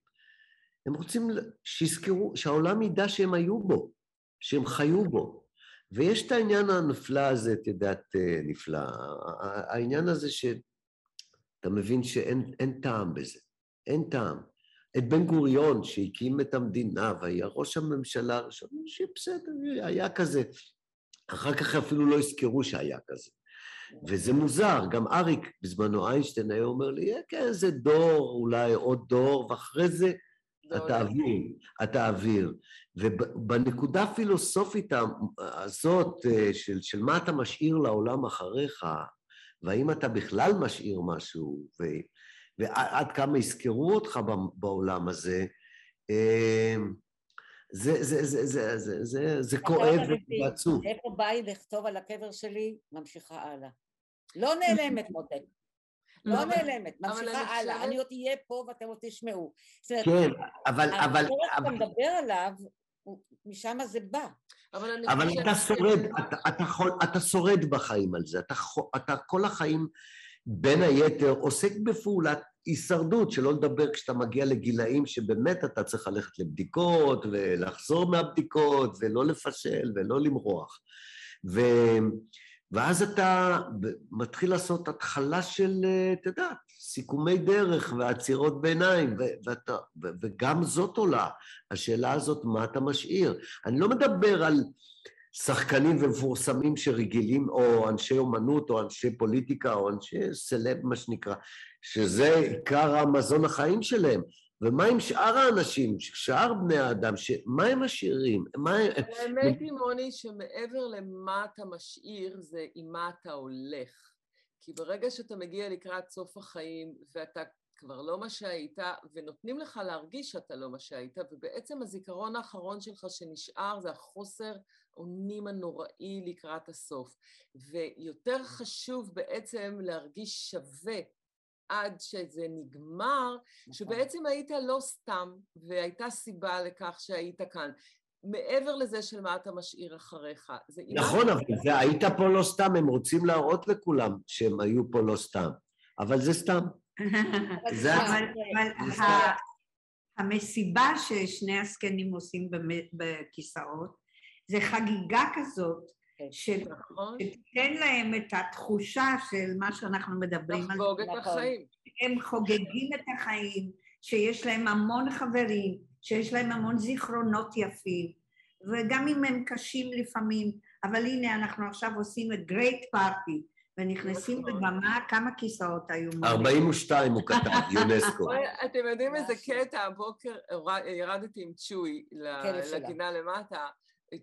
הם רוצים שיזכרו, שהעולם ידע שהם היו בו, שהם חיו בו. ויש את העניין הנפלא הזה, את יודעת, אה, נפלא, העניין הזה שאתה מבין שאין טעם בזה, אין טעם. את בן גוריון, שהקים את המדינה והיה ראש הממשלה הראשון, שבסדר, היה כזה. אחר כך אפילו לא יזכרו שהיה כזה. וזה מוזר, גם אריק בזמנו, איינשטיין היה אומר לי, אה, כן, זה דור, אולי עוד דור, ואחרי זה אתה אוויר, אתה אוויר. ובנקודה הפילוסופית הזאת אה, של, של מה אתה משאיר לעולם אחריך, והאם אתה בכלל משאיר משהו, ו, ועד כמה יזכרו אותך בעולם הזה, אה, זה, זה, זה, זה, זה, זה, זה כואב ועצוב. איפה באי לכתוב על הקבר שלי, ממשיכה הלאה. לא נעלמת מותק. לא, לא נעלמת, ממשיכה הלאה. אני עוד אהיה פה ואתם עוד תשמעו. כן, אבל... אבל... אתה מדבר עליו, משם זה בא. אבל אתה שורד, אתה שורד בחיים על זה. אתה כל החיים, בין היתר, עוסק בפעולת הישרדות, שלא לדבר כשאתה מגיע לגילאים שבאמת אתה צריך ללכת לבדיקות ולחזור מהבדיקות ולא לפשל ולא למרוח. ו... ואז אתה מתחיל לעשות התחלה של, אתה יודע, סיכומי דרך ועצירות ביניים, ואתה, וגם זאת עולה, השאלה הזאת, מה אתה משאיר? אני לא מדבר על שחקנים ומפורסמים שרגילים, או אנשי אומנות, או אנשי פוליטיקה, או אנשי סלב, מה שנקרא, שזה עיקר המזון החיים שלהם. ומה עם שאר האנשים, שאר בני האדם, מה הם משאירים? מה. האמת היא, מוני, שמעבר למה אתה משאיר, זה עם מה אתה הולך. כי ברגע שאתה מגיע לקראת סוף החיים, ואתה כבר לא מה שהיית, ונותנים לך להרגיש שאתה לא מה שהיית, ובעצם הזיכרון האחרון שלך שנשאר זה החוסר אונים הנוראי לקראת הסוף. ויותר חשוב בעצם להרגיש שווה עד שזה נגמר, נכון. שבעצם היית לא סתם, והייתה סיבה לכך שהיית כאן. מעבר לזה של מה אתה משאיר אחריך. נכון, אבל זה היית פה לא סתם, הם רוצים להראות לכולם שהם היו פה לא סתם, אבל זה סתם. זה אבל המסיבה ששני הזקנים עושים בכיסאות, זה חגיגה כזאת. שתיתן להם את התחושה של מה שאנחנו מדברים על זה. לחגוג את החיים. הם חוגגים את החיים, שיש להם המון חברים, שיש להם המון זיכרונות יפים, וגם אם הם קשים לפעמים, אבל הנה אנחנו עכשיו עושים את גרייט פארטי, ונכנסים נכון. לבמה, כמה כיסאות היו? 42 הוא כתב, [LAUGHS] יונסקו. אתם יודעים איזה קטע, הבוקר ירדתי עם צ'וי לגינה למטה,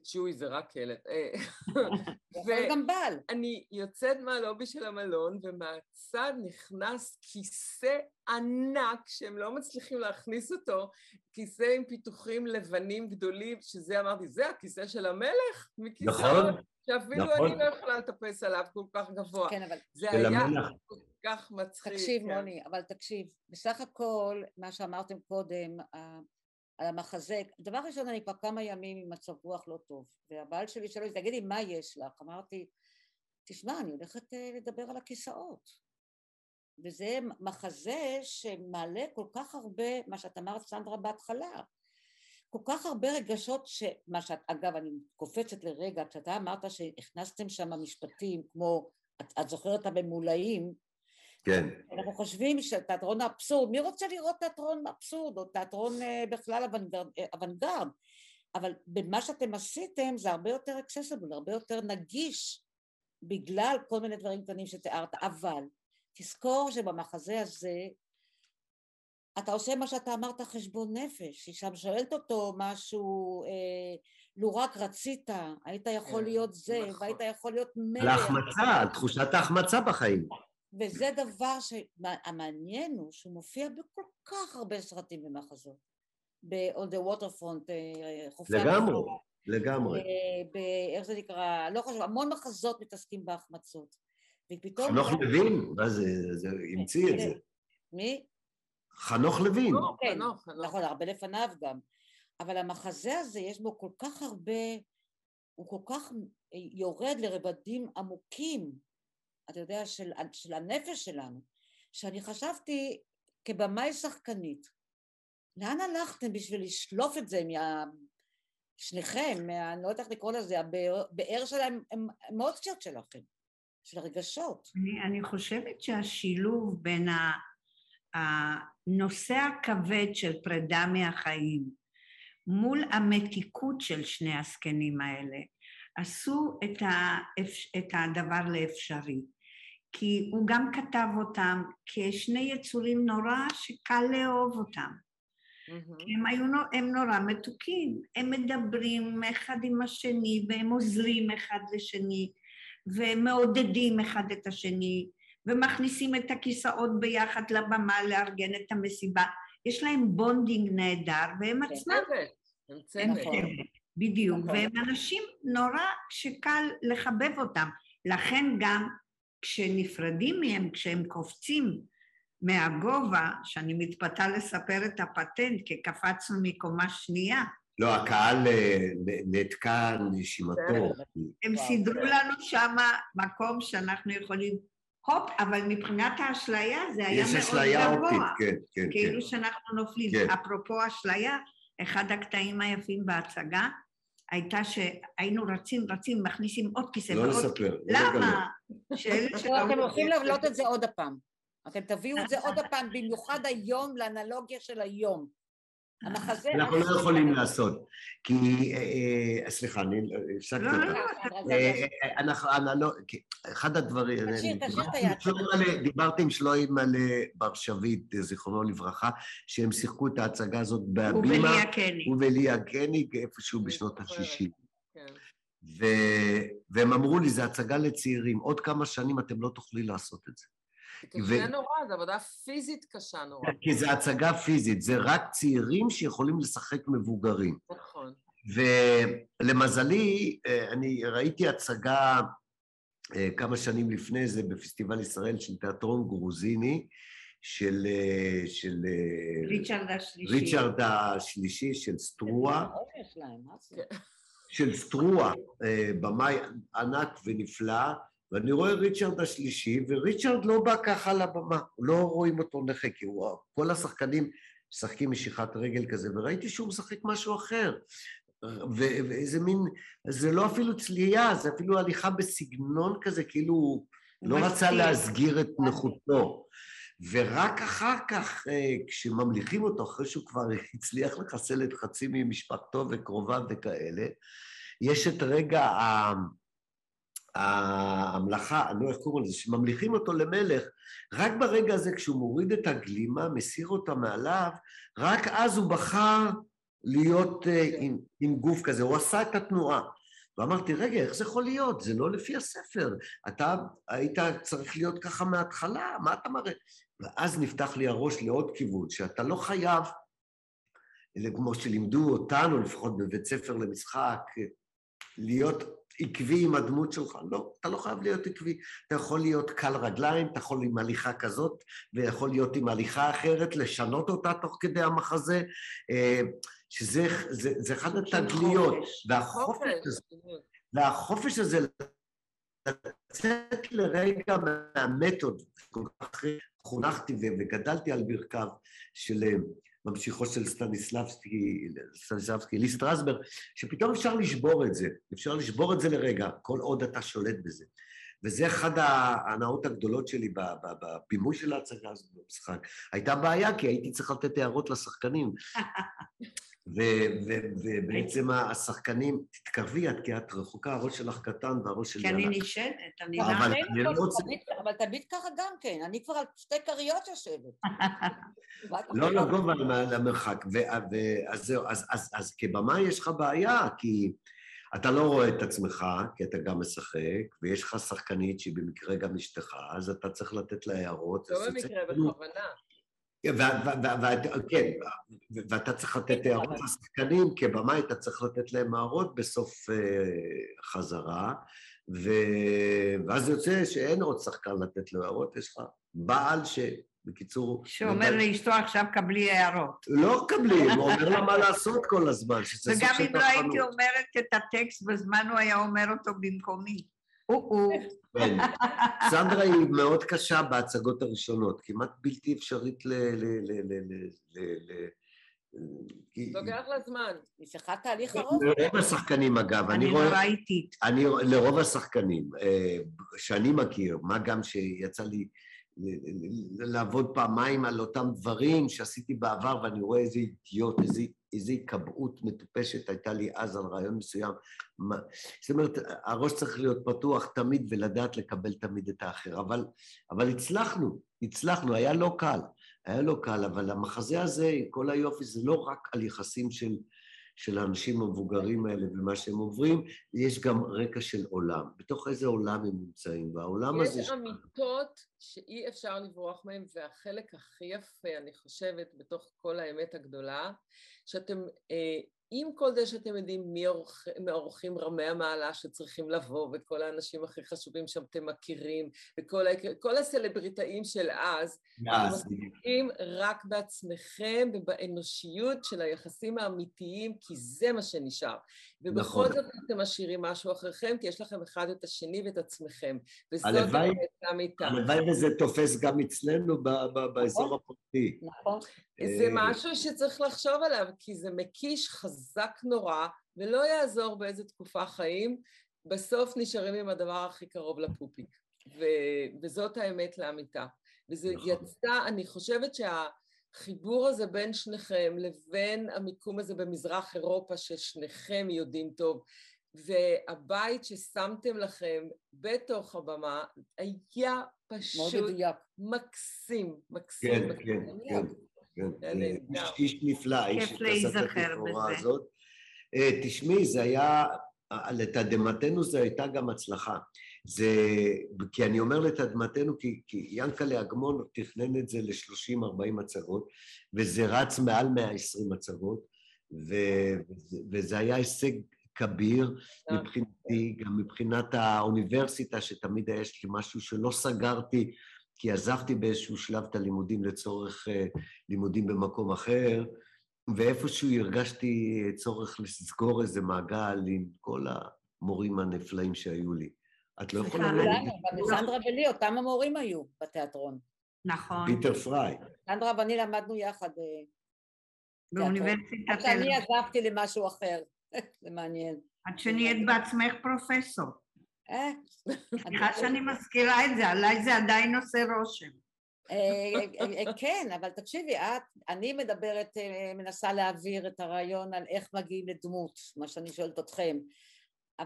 צ'וי זה רק כלב. אה, [LAUGHS] וגם בעל. אני יוצאת מהלובי של המלון, ומהצד נכנס כיסא ענק, שהם לא מצליחים להכניס אותו, כיסא עם פיתוחים לבנים גדולים, שזה אמרתי, זה הכיסא של המלך? נכון. שאפילו נכון. אני לא יכולה לטפס עליו כל כך גבוה. כן, אבל... זה היה. כל כך מצחיק. תקשיב, כן. מוני, אבל תקשיב, בסך הכל, מה שאמרתם קודם, על המחזה, דבר ראשון אני כבר כמה ימים עם מצב רוח לא טוב, והבעל שלי שואל לי, תגידי, מה יש לך? אמרתי, תשמע, אני הולכת אה, לדבר על הכיסאות. וזה מחזה שמעלה כל כך הרבה, מה שאת אמרת סנדרה בהתחלה, כל כך הרבה רגשות, שמה שאת, אגב, אני קופצת לרגע, כשאתה אמרת שהכנסתם שם משפטים כמו, את, את זוכרת הממולאים, כן. אנחנו חושבים שתיאטרון האבסורד, מי רוצה לראות תיאטרון אבסורד או תיאטרון אה, בכלל אה, אוונגרד? אבל במה שאתם עשיתם זה הרבה יותר אקססיבל, הרבה יותר נגיש בגלל כל מיני דברים קטנים שתיארת, אבל תזכור שבמחזה הזה אתה עושה מה שאתה אמרת חשבון נפש, היא שם שואלת אותו משהו, אה, לו רק רצית, היית יכול כן, להיות זה, נכון. והיית יכול להיות מלך. על ההחמצה, על תחושת ההחמצה בחיים. וזה דבר שהמעניין הוא שהוא מופיע בכל כך הרבה סרטים ומחזות. ב-On the Waterfront, אה, חופי לגמרי, לגמרי. איך זה נקרא, לא חשוב, המון מחזות מתעסקים בהחמצות. ופתאום... חנוך לוין, מה זה, זה המציא את זה. מי? חנוך לוין. כן, נכון, הרבה לפניו גם. אבל המחזה הזה, יש בו כל כך הרבה, הוא כל כך יורד לרבדים עמוקים אתה יודע, של, של הנפש שלנו, שאני חשבתי כבמאי שחקנית, לאן הלכתם בשביל לשלוף את זה מה... שניכם, אני לא יודעת איך לקרוא לזה, הבאר שלהם, הם אמוציות שלכם, של הרגשות. אני, אני חושבת שהשילוב בין הנושא הכבד של פרידה מהחיים מול המתיקות של שני הזקנים האלה, עשו את, האפ... את הדבר לאפשרי. כי הוא גם כתב אותם כשני יצורים נורא שקל לאהוב אותם. Mm-hmm. הם היו, הם נורא מתוקים, הם מדברים אחד עם השני והם עוזרים אחד לשני ומעודדים אחד את השני ומכניסים את הכיסאות ביחד לבמה לארגן את המסיבה. יש להם bonding נהדר והם עצמם... הם צוות. בדיוק, נכון. והם אנשים נורא שקל לחבב אותם. לכן גם כשנפרדים מהם, כשהם קופצים מהגובה, שאני מתפתה לספר את הפטנט, כי קפצנו מקומה שנייה. לא, הקהל אה, נתקע נשימתו. הם סידרו לנו שם מקום שאנחנו יכולים, הופ, אבל מבחינת האשליה זה היה מאוד גבוה. יש אשליה אופטית, כן, כן. כאילו כן. שאנחנו נופלים. כן. אפרופו אשליה, אחד הקטעים היפים בהצגה הייתה שהיינו רצים, רצים, מכניסים עוד כיסא לא ועוד... לא לספר. למה? אתם הולכים להבלות את זה עוד הפעם. אתם תביאו את זה עוד הפעם, במיוחד היום, לאנלוגיה של היום. המחזה... אנחנו לא יכולים לעשות, כי... אה, אה, סליחה, אני הפסקתי לא, אותך. לא, לא, אחד הדברים... תשאיר, תשאיר את היד. דיברתי עם שלוים על בר-שביט, זיכרונו לברכה, שהם שיחקו את ההצגה הזאת בהבימה. ובליה קניג. ובליה קניג, איפשהו בשנות ה-60. כן. והם אמרו לי, זו הצגה לצעירים, עוד כמה שנים אתם לא תוכלי לעשות את זה. זה קשה נורא, זו עבודה פיזית קשה נורא. כי זו הצגה פיזית, זה רק צעירים שיכולים לשחק מבוגרים. נכון. ולמזלי, אה, אני ראיתי הצגה אה, כמה שנים לפני זה בפסטיבל ישראל של תיאטרון גרוזיני, של... אה, של ריצ'רד השלישי. ריצ'רד השלישי של סטרואה. של סטרואה, במאי ענק ונפלא. ואני רואה ריצ'רד השלישי, וריצ'רד לא בא ככה לבמה, לא רואים אותו נכה, כי הוא, כל השחקנים משחקים משיכת רגל כזה, וראיתי שהוא משחק משהו אחר. ואיזה מין, זה לא אפילו צלייה, זה אפילו הליכה בסגנון כזה, כאילו הוא לא רצה להסגיר את נכותו. ורק אחר כך, אה, כשממליכים אותו, אחרי שהוא כבר [LAUGHS] הצליח לחסל את חצי ממשפחתו וקרוביו וכאלה, יש את רגע הממלכה, אני לא איך קוראים לזה, שממליכים אותו למלך, רק ברגע הזה כשהוא מוריד את הגלימה, מסיר אותה מעליו, רק אז הוא בחר להיות uh, עם, עם גוף כזה, הוא עשה את התנועה. ואמרתי, רגע, איך זה יכול להיות? זה לא לפי הספר. אתה היית צריך להיות ככה מההתחלה, מה אתה מראה? ואז נפתח לי הראש לעוד כיוון, שאתה לא חייב, כמו שלימדו אותנו, לפחות בבית ספר למשחק, להיות עקבי עם הדמות שלך. לא, אתה לא חייב להיות עקבי. אתה יכול להיות קל רגליים, אתה יכול עם הליכה כזאת, ויכול להיות עם הליכה אחרת, לשנות אותה תוך כדי המחזה, אה, שזה זה, זה אחד התגליות. והחופש הזה, והחופש הזה לצאת לרגע מה method, כל כך חונכתי וגדלתי על ברכיו של אה, ממשיכו של סטניסלבסקי, סטניסלבסקי, לי סטרסברג, שפתאום אפשר לשבור את זה, אפשר לשבור את זה לרגע, כל עוד אתה שולט בזה. וזה אחד ההנאות הגדולות שלי בבימוי של ההצגה הזאת במשחק. הייתה בעיה, כי הייתי צריך לתת הערות לשחקנים. [LAUGHS] ובעצם השחקנים, תתקרבי את, כי את רחוקה, הראש שלך קטן והראש שלי ענק. כי אני נשענת, אני לא רוצה... אבל תמיד ככה גם כן, אני כבר על שתי כריות יושבת. [LAUGHS] לא לגובה, למרחק. אז זהו, אז כבמה יש לך בעיה, כי... אתה לא רואה את עצמך, כי אתה גם משחק, ויש לך שחקנית שהיא במקרה גם אשתך, אז אתה צריך לתת לה הערות. לא במקרה, בכוונה. כן, ואתה צריך לתת הערות לשחקנים, כבמאי אתה צריך לתת להם הערות בסוף אה, חזרה, ואז יוצא שאין עוד שחקן לתת לו הערות, יש לך בעל ש... בקיצור... שאומר לאשתו עכשיו קבלי הערות. לא קבלי, הוא אומר לה מה לעשות כל הזמן, שזה סוג של וגם אם לא הייתי אומרת את הטקסט בזמן, הוא היה אומר אותו במקומי. כן. סנדרה היא מאוד קשה בהצגות הראשונות, כמעט בלתי אפשרית לוקח לה זמן. היא צריכה תהליך ארוך. לרוב השחקנים אגב, אני רואה... אני נורא איטית. אני, לרוב השחקנים אה, שאני מכיר, מה גם שיצא לי לעבוד פעמיים על אותם דברים שעשיתי בעבר, ואני רואה איזה אידיוט, איזה, איזה התקבעות מטופשת הייתה לי אז על רעיון מסוים. זאת אומרת, הראש צריך להיות פתוח תמיד ולדעת לקבל תמיד את האחר. אבל, אבל הצלחנו, הצלחנו, היה לא קל. היה לא קל, אבל המחזה הזה, כל היופי, זה לא רק על יחסים של, של האנשים המבוגרים האלה ומה שהם עוברים, יש גם רקע של עולם. בתוך איזה עולם הם נמצאים, והעולם יש הזה... יש אמיתות שאי אפשר לברוח מהן, והחלק הכי יפה, אני חושבת, בתוך כל האמת הגדולה, שאתם אה, עם כל זה שאתם יודעים מי האורחים רמי המעלה שצריכים לבוא, וכל האנשים הכי חשובים שאתם מכירים, וכל הסלבריטאים של אז, אתם עוסקים רק בעצמכם ובאנושיות של היחסים האמיתיים, כי זה מה שנשאר. ובכל נכון. זאת אתם משאירים משהו אחריכם, כי יש לכם אחד את השני ואת עצמכם. וזאת איתה. הלוואי וזה תופס גם אצלנו באזור נכון. הפרטי. נכון. זה אה, משהו שצריך לחשוב עליו, כי זה מקיש חזק נורא, ולא יעזור באיזה תקופה חיים, בסוף נשארים עם הדבר הכי קרוב לפופיק. ו- וזאת האמת לאמיתה. וזה נכון. יצא, אני חושבת שהחיבור הזה בין שניכם לבין המיקום הזה במזרח אירופה, ששניכם יודעים טוב, והבית ששמתם לכם בתוך הבמה היה פשוט מקסים, מקסים. כן, כן, כן. כן, איש נפלא, איש להיזכר בזה. אה, תשמעי, זה היה, לתדהמתנו זו הייתה גם הצלחה. זה, כי אני אומר לתדהמתנו, כי, כי ינקלה אגמון תכנן את זה ל-30-40 הצגות, וזה רץ מעל 120 הצגות, ו, וזה היה הישג כביר מבחינתי, גם מבחינת האוניברסיטה, שתמיד יש לי משהו שלא סגרתי, כי עזבתי באיזשהו שלב את הלימודים לצורך אה, לימודים במקום אחר, ואיפשהו הרגשתי צורך לסגור איזה מעגל עם כל המורים הנפלאים שהיו לי. את לא יכולה... להגיד... גם סנדרה ולי, אותם המורים היו בתיאטרון. נכון. פיטר פריי. סנדרה ואני למדנו יחד אה, באוניברסיטת... עד שאני עזבתי למשהו אחר, [LAUGHS] זה מעניין. עד שנהיית בעצמך פרופסור. אה? סליחה שאני מזכירה את זה, עליי זה עדיין עושה רושם. אה, כן, אבל תקשיבי, את, אני מדברת, מנסה להעביר את הרעיון על איך מגיעים לדמות, מה שאני שואלת אתכם,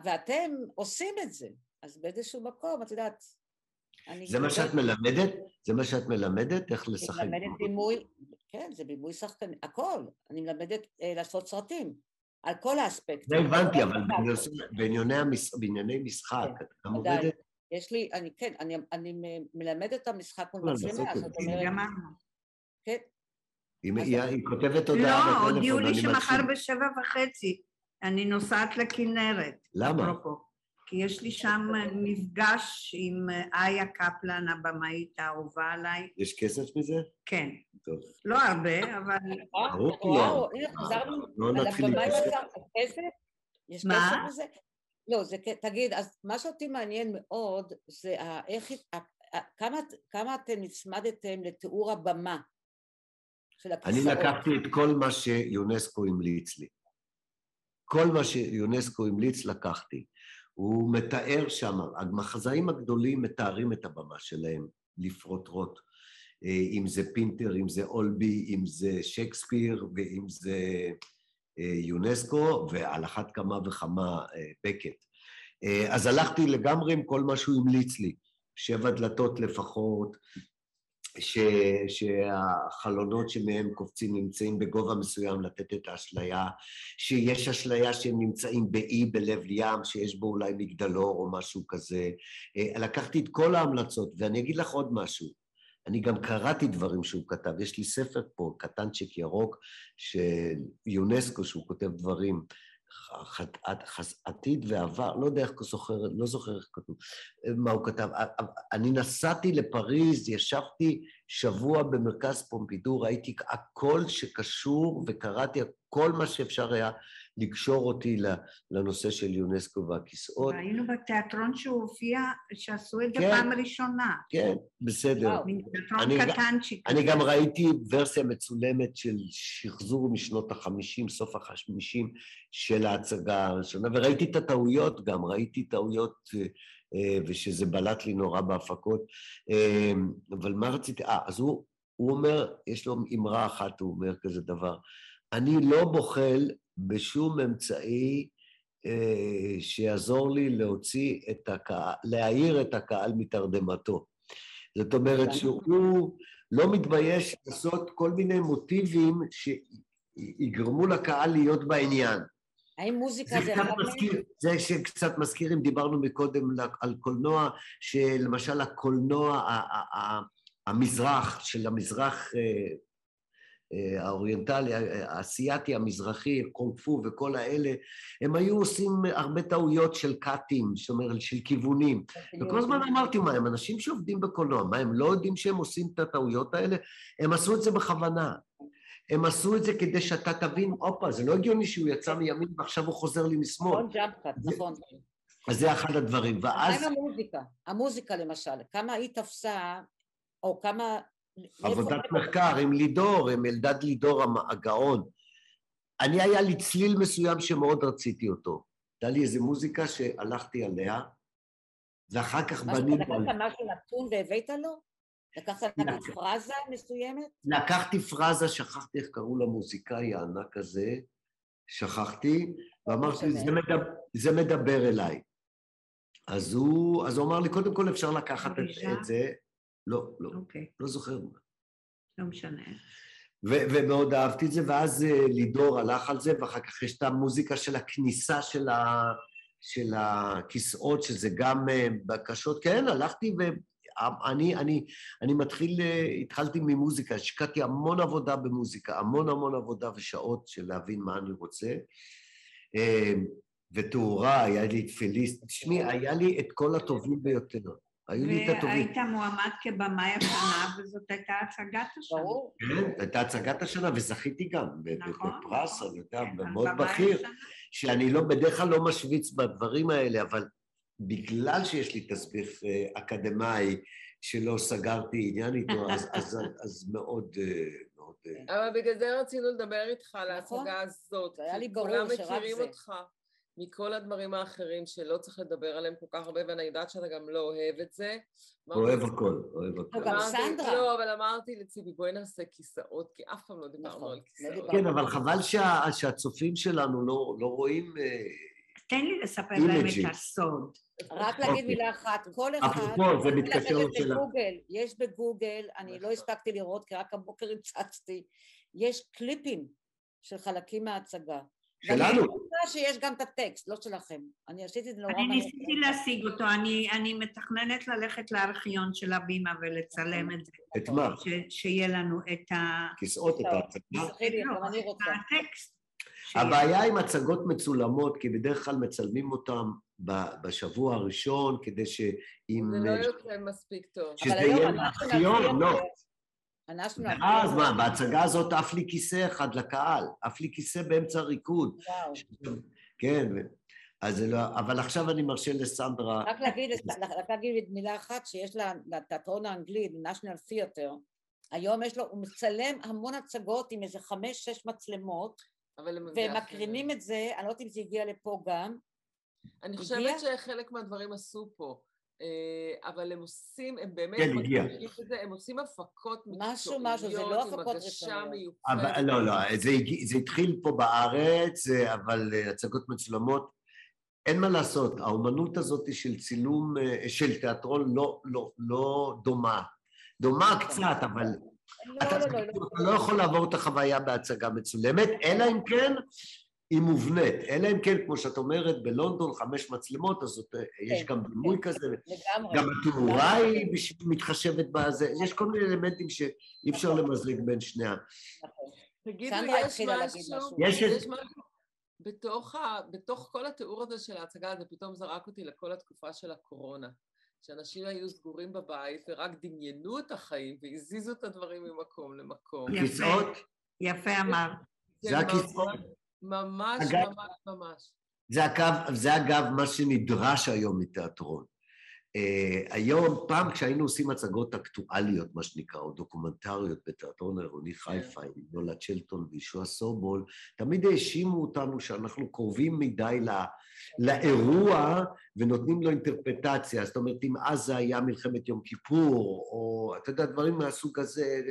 ואתם עושים את זה, אז באיזשהו מקום, את יודעת, זה מה שאת מלמדת? זה מה שאת מלמדת? איך לשחק? אני מלמדת בימוי, כן, זה בימוי שחקני, הכל. אני מלמדת לעשות סרטים. על כל האספקטים. זה הבנתי, אבל בענייני משחק, את גם עובדת? יש לי, אני כן, אני מלמדת את המשחק מול לא, מצלמה, זאת אומרת... כן. היא כותבת הודעה בטלפון, לא, הודיעו לי שמחר בשבע וחצי אני נוסעת לכנרת. למה? כי יש לי שם מפגש עם איה קפלן, הבמאית האהובה עליי. יש כסף מזה? כן. טוב. לא הרבה, אבל... ברור לא. הנה, חזרנו לא על הבמאי כסף? יש כסף בזה? לא, זה תגיד, אז מה שאותי מעניין מאוד זה איך, כמה, כמה אתם נצמדתם לתיאור הבמה של הכיסאות. אני לקחתי את כל מה שיונסקו המליץ לי. כל מה שיונסקו המליץ לקחתי. הוא מתאר שם, המחזאים הגדולים מתארים את הבמה שלהם לפרוטרוט. אה, אם זה פינטר, אם זה אולבי, אם זה שייקספיר ואם זה אה, יונסקו, ועל אחת כמה וכמה אה, בקט. אז הלכתי לגמרי עם כל מה שהוא המליץ לי. שבע דלתות לפחות, ש, שהחלונות שמהם קופצים נמצאים בגובה מסוים לתת את האשליה, שיש אשליה שהם נמצאים באי בלב ים, שיש בו אולי מגדלור או משהו כזה. אה, לקחתי את כל ההמלצות, ואני אגיד לך עוד משהו. אני גם קראתי דברים שהוא כתב, יש לי ספר פה, קטנצ'יק ירוק, של יונסקו, שהוא כותב דברים. עתיד ועבר, לא יודע איך הוא זוכר, לא זוכר איך כתוב, מה הוא כתב. אני נסעתי לפריז, ישבתי שבוע במרכז פומפידור, ראיתי הכל שקשור וקראתי כל מה שאפשר היה לקשור אותי לנושא של יונסקו והכיסאות. היינו בתיאטרון שהוא הופיע, שעשו את זה כן, פעם ראשונה. כן, בסדר. תיאטרון קטנצ'יק. אני גם ראיתי ורסיה מצולמת של שחזור משנות החמישים, סוף החמישים של ההצגה הראשונה, וראיתי את הטעויות גם, ראיתי טעויות אה, ושזה בלט לי נורא בהפקות. אה, אבל מה רציתי? אה, אז הוא, הוא אומר, יש לו אמרה אחת, הוא אומר כזה דבר, אני לא בוחל בשום אמצעי אה, שיעזור לי להוציא את הקהל, להעיר את הקהל מתרדמתו. זאת אומרת שהוא לא מתבייש לעשות כל מיני מוטיבים שיגרמו לקהל להיות בעניין. האם מוזיקה זה אחד מהם? זה שקצת מזכיר, אם דיברנו מקודם על קולנוע, שלמשל הקולנוע, המזרח, של המזרח אה, האוריינטלי, האסייתי, המזרחי, קונג פו וכל האלה, הם היו עושים הרבה טעויות של קאטים, זאת אומרת, של כיוונים. וכל הזמן אמרתי, מה, הם אנשים שעובדים בקולנוע, מה, הם לא יודעים שהם עושים את הטעויות האלה? הם עשו את זה בכוונה. הם עשו את זה כדי שאתה תבין, הופה, זה לא הגיוני שהוא יצא מימין ועכשיו הוא חוזר לי משמאל. נכון, jump cut, נכון. אז זה אחד הדברים, ואז... מה עם המוזיקה? המוזיקה למשל, כמה היא תפסה, או כמה... עבודת מחקר עם לידור, עם אלדד לידור הגאון. אני, היה לי צליל מסוים שמאוד רציתי אותו. הייתה לי איזו מוזיקה שהלכתי עליה, ואחר כך בנינו... מה, לקחת משהו נתון והבאת לו? לקחת פרזה מסוימת? לקחתי פרזה, שכחתי איך קראו למוזיקאי הענק הזה, שכחתי, ואמרתי, זה, מדבר, זה מדבר אליי. אז הוא, אז הוא אמר לי, קודם כל אפשר לקחת את, את זה. לא, לא, okay. אוקיי. לא זוכר מה. לא משנה. ו- ומאוד אהבתי את זה, ואז אה, לידור הלך על זה, ואחר כך יש את המוזיקה של הכניסה של, ה- של הכיסאות, שזה גם אה, בקשות. כן, הלכתי ו... אני, אני, אני מתחיל, אה, התחלתי ממוזיקה, השקעתי המון עבודה במוזיקה, המון המון עבודה ושעות של להבין מה אני רוצה. ותאורה, היה לי תפיליסט, תשמעי, היה לי את כל הטובים ביותר. היו לי את הטובים. והיית מועמד כבמאי השנה, וזאת הייתה הצגת השנה. ברור. כן, הייתה הצגת השנה, וזכיתי גם נכון, בפרס, נכון. אני יודע, מאוד בכיר, שאני לא, בדרך כלל לא משוויץ בדברים האלה, אבל בגלל שיש לי תסביך אה, אקדמאי שלא סגרתי עניין איתו, [LAUGHS] אז, אז, אז מאוד... אה, מאוד... אה, אבל בגלל זה רצינו לדבר איתך על נכון. ההצגה הזאת. זה היה לי ברור שרק זה. כולם מכירים אותך מכל הדברים האחרים שלא צריך לדבר עליהם כל כך הרבה, ואני יודעת שאתה גם לא אוהב את זה. אוהב הכל, אוהב הכל. גם סנדרה. לא, אבל אמרתי לציבי, בואי נעשה כיסאות, כי אף פעם לא דיברנו נכון, על לא כיסאות. כן, אבל חבל שהצופים שלנו לא, לא רואים... תן לי לספר להם את הסוד. רק להגיד מילה אחת, כל אחד... אפרופו, זה מתקשר לשאלה. יש בגוגל, אני לא הספקתי לראות כי רק הבוקר הצצתי, יש קליפים של חלקים מההצגה. שלנו. שיש גם את הטקסט, לא שלכם. אני עשיתי את זה נורא... אני ניסיתי להשיג אותו, אני, אני מתכננת ללכת לארכיון של הבימה ולצלם את זה. את מה? שיהיה לנו את ה... כיסאות, את ההצגה. לא, את הטקסט. הבעיה עם הצגות מצולמות, כי בדרך כלל מצלמים אותן בשבוע הראשון, כדי שאם... זה לא יוצא מספיק טוב. שזה יהיה מארכיון, לא. ואז מה, בהצגה הזאת עף לי כיסא אחד לקהל, עף לי כיסא באמצע הריקוד. וואו. כן, אז זה לא... אבל עכשיו אני מרשה לסנדרה... רק להגיד, רק להגיד מילה אחת, שיש לתיאטרון האנגלי, national theater, היום יש לו, הוא מצלם המון הצגות עם איזה חמש-שש מצלמות, והם מקרינים את זה, אני לא יודעת אם זה הגיע לפה גם. אני חושבת שחלק מהדברים עשו פה. אה, אבל הם עושים, הם באמת, כן, הגיע. הם עושים הפקות מקצועיות, משהו, משהו, זה לא הפקות ראשוניות. לא, לא, זה, זה התחיל פה בארץ, אבל אה, הצגות מצולמות, אין מה לעשות, האומנות הזאת של צילום, אה, של תיאטרון לא, לא, לא דומה. דומה נכון. קצת, אבל לא, אתה לא, לא, לא, לא יכול לעבור את החוויה בהצגה מצולמת, אלא אם כן היא מובנית, אלא אם כן, כמו שאת אומרת, בלונדון חמש מצלמות, אז כן, יש גם דימוי כן, כזה, לגמרי. גם התאורה היא מתחשבת בזה, יש כל מיני אלמנטים שאי אפשר נכון. למזג בין שניהם. נכון. תגידי, יש משהו, יש משהו, בתוך, ה, בתוך כל התיאור הזה של ההצגה, זה פתאום זרק אותי לכל התקופה של הקורונה. שאנשים היו סגורים בבית ורק דמיינו את החיים והזיזו את הדברים ממקום למקום. יפה, יפה אמר. זה הכיסאות. ממש, אגב, ממש, ממש. זה אגב, זה אגב מה שנדרש היום מתיאטרון. Uh, היום, פעם כשהיינו עושים הצגות אקטואליות, מה שנקרא, או דוקומנטריות בתיאטרון העירוני חיפה, עם נולד שלטון וישוע סובול, תמיד האשימו אותנו שאנחנו קרובים מדי ל... לאירוע ונותנים לו אינטרפטציה. זאת אומרת, אם עזה היה מלחמת יום כיפור, או אתה יודע, דברים מהסוג הזה...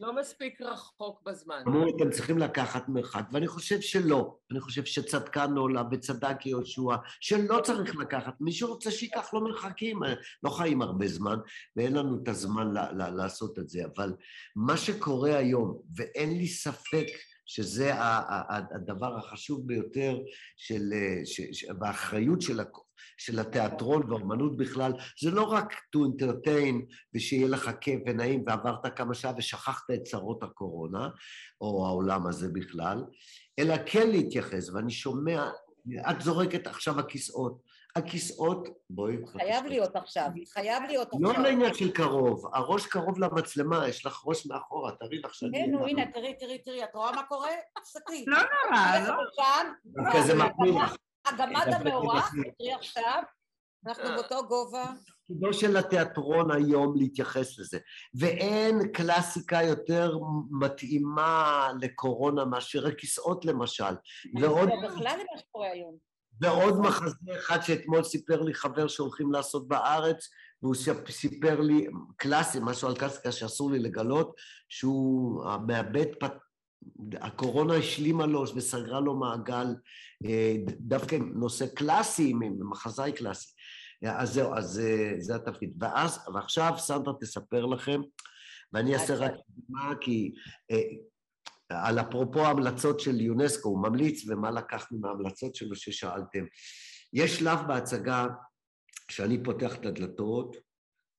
לא מספיק רחוק בזמן. אמרו, אתם צריכים לקחת מרחק, ואני חושב שלא. אני חושב שצדקה נולה וצדק יהושע, שלא צריך לקחת. מי שרוצה שייקח לו מרחקים, לא חיים הרבה זמן, ואין לנו את הזמן לעשות את זה. אבל מה שקורה היום, ואין לי ספק, שזה הדבר החשוב ביותר של, באחריות של, של התיאטרון והאומנות בכלל, זה לא רק to entertain ושיהיה לך כיף ונעים ועברת כמה שעה ושכחת את צרות הקורונה, או העולם הזה בכלל, אלא כן להתייחס, ואני שומע, את זורקת עכשיו הכיסאות, הכיסאות, בואי... חייב להיות עכשיו, חייב להיות לא עכשיו. לא לעניין של קרוב, הראש קרוב למצלמה, יש לך ראש מאחורה, תראי לך שאני... כן, הנה, תראי, תראי, תראי, את רואה מה קורה? תסתכלי. לא נורא, לא. כזה מקביל. הגמד המאורח, תראי עכשיו, אנחנו באותו גובה. תפקידו של התיאטרון היום להתייחס לזה. ואין קלאסיקה יותר מתאימה לקורונה מאשר הכיסאות למשל. ועוד... בכלל למה שקורה היום. ועוד מחזה אחד שאתמול סיפר לי חבר שהולכים לעשות בארץ, והוא סיפר לי, קלאסי, משהו על קלאסיקה שאסור לי לגלות, שהוא מאבד. הקורונה השלימה לו וסגרה לו מעגל, אה, דווקא נושא קלאסי, מחזאי קלאסי. אז זהו, אז זה, זה התפקיד. ואז, ועכשיו סנדרה תספר לכם, ואני אעשה רק דוגמה, כי אה, על אפרופו ההמלצות של יונסקו, הוא ממליץ ומה לקחנו מההמלצות שלו ששאלתם. יש שלב בהצגה שאני פותח את הדלתות,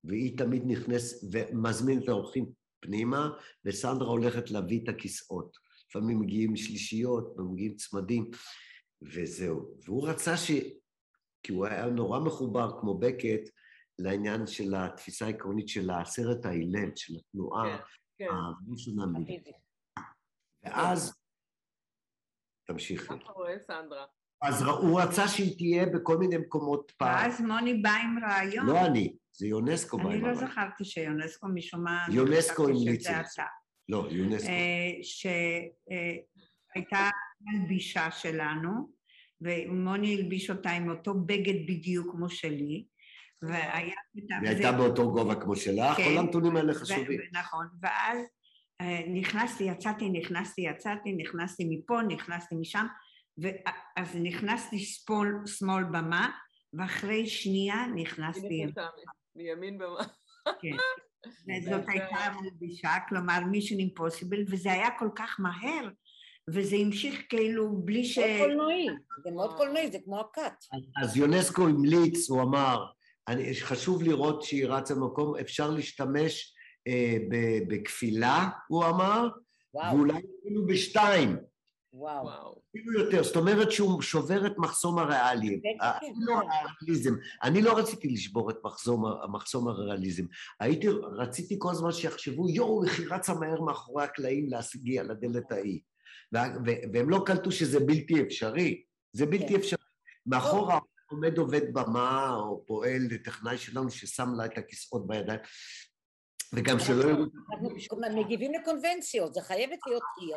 והיא תמיד נכנסת ומזמין את האורחים פנימה, וסנדרה הולכת להביא את הכיסאות. לפעמים מגיעים שלישיות ומגיעים צמדים, וזהו. והוא רצה ש... כי הוא היה נורא מחובר, כמו בקט, לעניין של התפיסה העקרונית של הסרט האילם, של התנועה כן, כן. ואז, תמשיכי. מה רואה, סנדרה? אז הוא רצה שהיא תהיה בכל מיני מקומות פעם. ואז מוני בא עם רעיון. לא אני, זה יונסקו. אני לא זכרתי שיונסקו משום מה... יונסקו המליץ לא, יונסקו. אה, שהייתה מלבישה שלנו, ומוני הלביש אותה עם אותו בגד בדיוק כמו שלי, והיה... היא הייתה באותו גובה כמו שלך, כל כן. הנתונים האלה חשובים. נכון, ואז אה, נכנסתי, יצאתי, נכנסתי, יצאתי, נכנסתי מפה, נכנסתי משם, ואז נכנסתי שמאל, שמאל במה, ואחרי שנייה נכנסתי... מימין במה. כן. [LAUGHS] זאת הייתה מלבישה, כלומר מישן אימפוסיבל, וזה היה כל כך מהר, וזה המשיך כאילו בלי ש... מאוד קולנועי, זה מאוד קולנועי, זה כמו הכת. אז יונסקו המליץ, הוא אמר, חשוב לראות שהיא רצה במקום, אפשר להשתמש אה, בכפילה, הוא אמר. ואולי אפילו בשתיים. וואו. אפילו יותר, זאת אומרת שהוא שובר את מחסום הריאלי. לא הריאליזם. אני לא רציתי לשבור את מחסום, מחסום הריאליזם. הייתי, רציתי כל הזמן שיחשבו, יואו, איך היא רצה מהר מאחורי הקלעים להגיע לדלת ההיא. והם לא קלטו שזה בלתי אפשרי. זה בלתי כן. אפשרי. מאחורה עומד עובד במה, או פועל, טכנאי שלנו, ששם לה את הכיסאות בידיים. וגם שלא יראו... אנחנו מגיבים לקונבנציות, זה חייבת להיות עיר.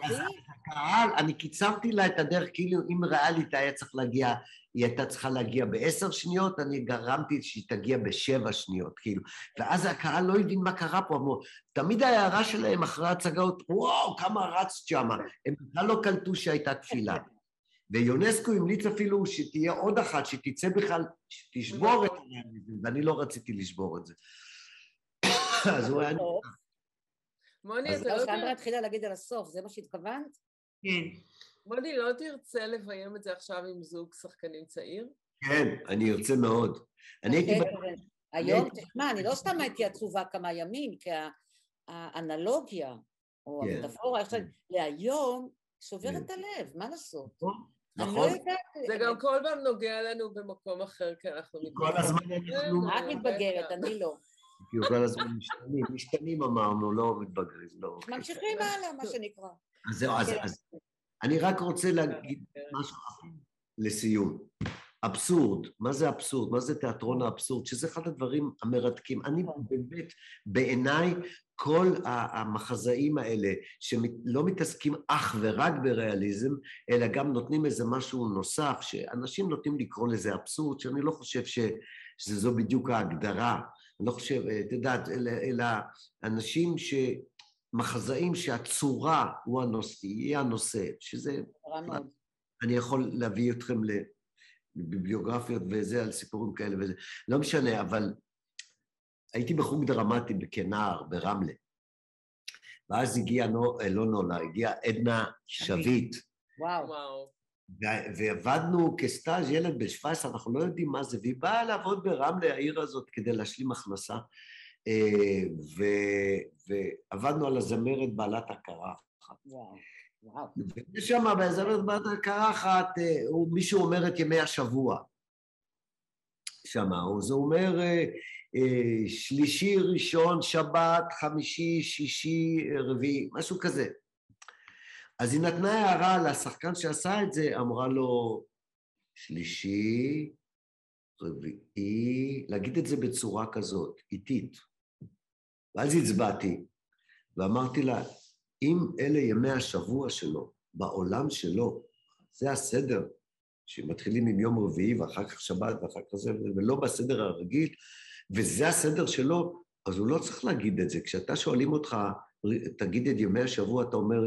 הקהל, אני קיצרתי לה את הדרך, כאילו אם ריאלית היה צריך להגיע, היא הייתה צריכה להגיע בעשר שניות, אני גרמתי שהיא תגיע בשבע שניות, כאילו. ואז הקהל לא הבין מה קרה פה, אמרו, תמיד ההערה שלהם אחרי ההצגות, וואו, כמה רצת שמה. הם בכלל לא קלטו שהייתה תפילה. ויונסקו המליץ אפילו שתהיה עוד אחת, שתצא בכלל, שתשבור את העניין הזה, ואני לא רציתי לשבור את זה. [LAUGHS] אז הוא היה... מוני, אתה לא... סנדרה התחילה להגיד על הסוף, זה מה שהתכוונת? כן. מוני, לא תרצה לביים את זה עכשיו עם זוג שחקנים צעיר? כן, אני ארצה מאוד. אני הייתי... אוקיי, היום, תשמע, אני לא סתם הייתי עצובה כמה ימים, כי האנלוגיה, או כן. המטאפורה, להיום, שוברת כן. את הלב, מה לעשות? נכון. לא נכון. זה גם כל פעם נוגע לנו במקום אחר, כי אנחנו. כל הזמן אנחנו... את מתבגרת, אני לא. כי כל הזמן משתנים, משתנים אמרנו, לא מתבגרים, לא. ממשיכים הלאה, מה שנקרא. אז זהו, אז... אני רק רוצה להגיד משהו לסיום. אבסורד, מה זה אבסורד? מה זה תיאטרון האבסורד? שזה אחד הדברים המרתקים. אני באמת, בעיניי, כל המחזאים האלה, שלא מתעסקים אך ורק בריאליזם, אלא גם נותנים איזה משהו נוסף, שאנשים נוטים לקרוא לזה אבסורד, שאני לא חושב ש, שזו בדיוק ההגדרה. אני לא חושב, את יודעת, אלא, אלא אנשים ש... מחזאים שהצורה הוא הנושא, יהיה הנושא, שזה... אני יכול להביא אתכם לביבליוגרפיות וזה, על סיפורים כאלה וזה, לא משנה, אבל הייתי בחוג דרמטי כנער ברמלה, ואז הגיעה, אה, לא נולה, הגיעה עדנה שביט. וואו. ועבדנו כסטאז' ילד בן 17, אנחנו לא יודעים מה זה, והיא באה לעבוד ברמלה, העיר הזאת, כדי להשלים הכנסה. אה, ו, ועבדנו על הזמרת בעלת הקרחת. וואו, וואו. ושם בזמרת בעלת הקרחת, אה, מישהו אומר את ימי השבוע. שם, זה אומר אה, שלישי, ראשון, שבת, חמישי, שישי, רביעי, משהו כזה. אז היא נתנה הערה לשחקן שעשה את זה, אמרה לו, שלישי, רביעי, להגיד את זה בצורה כזאת, איטית. ואז הצבעתי, ואמרתי לה, אם אלה ימי השבוע שלו, בעולם שלו, זה הסדר, שמתחילים עם יום רביעי ואחר כך שבת ואחר כך זה, ולא בסדר הרגיל, וזה הסדר שלו, אז הוא לא צריך להגיד את זה. כשאתה שואלים אותך, תגיד את ימי השבוע, אתה אומר,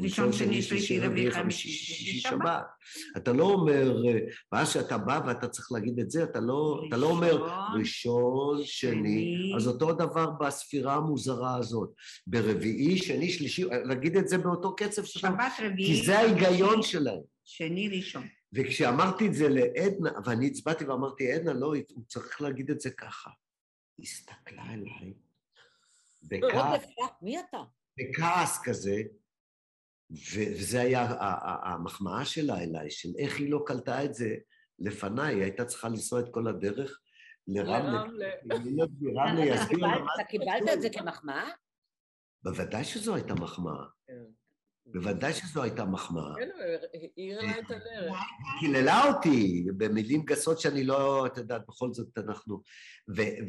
ראשון, שני, שלישי, רביעי, חמישי, שישי, שבת. אתה לא אומר, ואז שאתה בא ואתה צריך להגיד את זה, אתה לא, אתה לא אומר ראשון, שני, אז אותו דבר בספירה המוזרה הזאת. ברביעי, שני, שלישי, להגיד את זה באותו קצב שלך. שבת, רביעי. כי זה ההיגיון שלהם. שני, ראשון. וכשאמרתי את זה לעדנה, ואני הצבעתי ואמרתי, עדנה, לא, הוא צריך להגיד את זה ככה. הסתכלה אליי, בכעס, [LAUGHS] מי אתה? בכעס כזה, וזה היה המחמאה שלה אליי, של איך היא לא קלטה את זה לפניי, היא הייתה צריכה לנסוע את כל הדרך לרמלה. אתה קיבלת את זה כמחמאה? בוודאי שזו הייתה מחמאה. בוודאי שזו הייתה מחמאה. כן, העירה לה את הדרך. היא קיללה אותי במילים גסות שאני לא, את יודעת, בכל זאת אנחנו...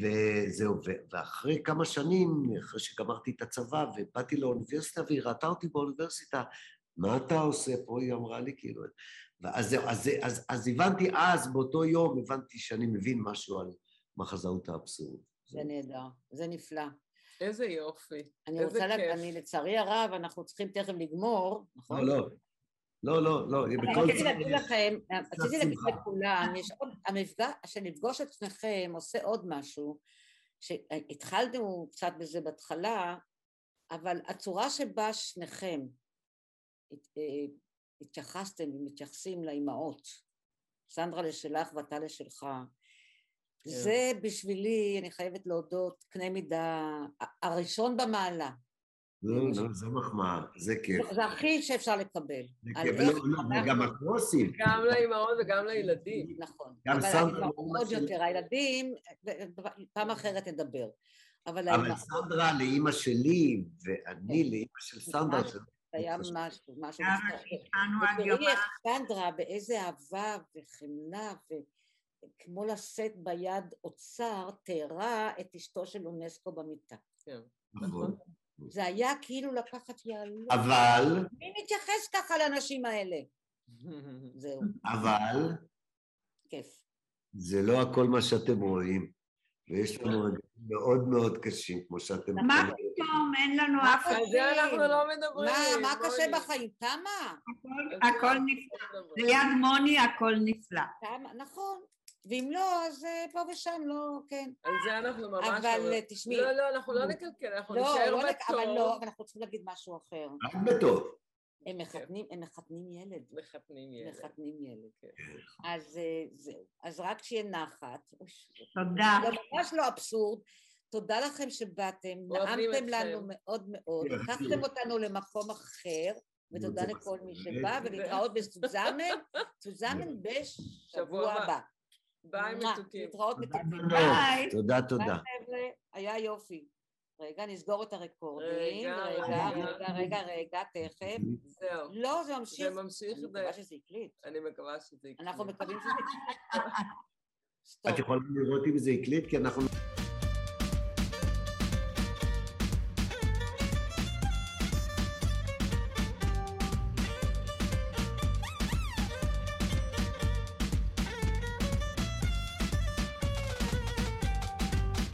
וזהו, ואחרי כמה שנים, אחרי שגמרתי את הצבא ובאתי לאוניברסיטה והיא ראתה אותי באוניברסיטה, מה אתה עושה פה? היא אמרה לי, כאילו... ואז זהו, אז, אז, אז הבנתי אז, באותו יום, הבנתי שאני מבין משהו על מחזאות האבסורד. זה נהדר, זה נפלא. איזה יופי, אני איזה רוצה, כיף. אני לצערי הרב, אנחנו צריכים תכף לגמור, נכון? לא, לא. לא, לא, לא, בכל רציתי להגיד לכם, רציתי להגיד לכולם, יש עוד, המפגש, שנפגוש את שניכם עושה עוד משהו, שהתחלנו קצת בזה בהתחלה, אבל הצורה שבה שניכם אה, התייחסתם ומתייחסים לאימהות, סנדרה לשלך ואתה לשלך. זה בשבילי, אני חייבת להודות, קנה מידה הראשון במעלה. לא, לא, זה מחמאה, זה כיף. זה הכי שאפשר לקבל. זה כיף, וגם הקרוסים. גם לאימהות וגם לילדים. נכון. גם סנדרה. עוד יותר, הילדים, פעם אחרת נדבר. אבל סנדרה לאימא שלי, ואני כן. לאימא של סנדרה. היה משהו, משהו. ותראי איך סנדרה, באיזה אהבה וחמלה כמו לשאת ביד אוצר, תארה את אשתו של אונסקו במיטה. כן, נכון. זה היה כאילו לקחת יהלום. אבל... מי מתייחס ככה לאנשים האלה? זהו. אבל... כיף. זה לא הכל מה שאתם רואים, ויש לנו רגעים מאוד מאוד קשים, כמו שאתם... מה פתאום? אין לנו אף אחד. על זה אנחנו לא מדברים. מה קשה בחיים? תמה? הכל נפלא. ליד מוני הכל נפלא. נכון. ואם לא, אז אה, פה ושם לא, כן. על זה אנחנו ממש... אבל לא... תשמעי... לא, לא, אנחנו לא נקלקל, אנחנו לא, נשאר לא, בטוב. אבל לא, אבל אנחנו צריכים להגיד משהו אחר. רק בטוב. הם מחתנים, הם מחתנים ילד. מחתנים ילד. מחתנים ילד. כן. אז אה, זהו. אז רק שיהיה נחת. תודה. זה ממש לא אבסורד. תודה לכם שבאתם, נעמתם לנו מאוד מאוד, לקחתם אותנו למקום אחר, ותודה לכל מי שבא, ולהתראות בסוזמן, סוזמן [LAUGHS] בשבוע הבא. ביי מתוקים. להתראות מתוקים. ביי. תודה, תודה. היה יופי. רגע, נסגור את הרקורדים. רגע, רגע, רגע, רגע, תכף. זהו. לא, זה ממשיך. זה ממשיך. אני מקווה שזה הקליט. אני מקווה שזה הקליט. אנחנו מקווים שזה הקליט. [LAUGHS] את יכולה לראות אם זה הקליט? כי אנחנו...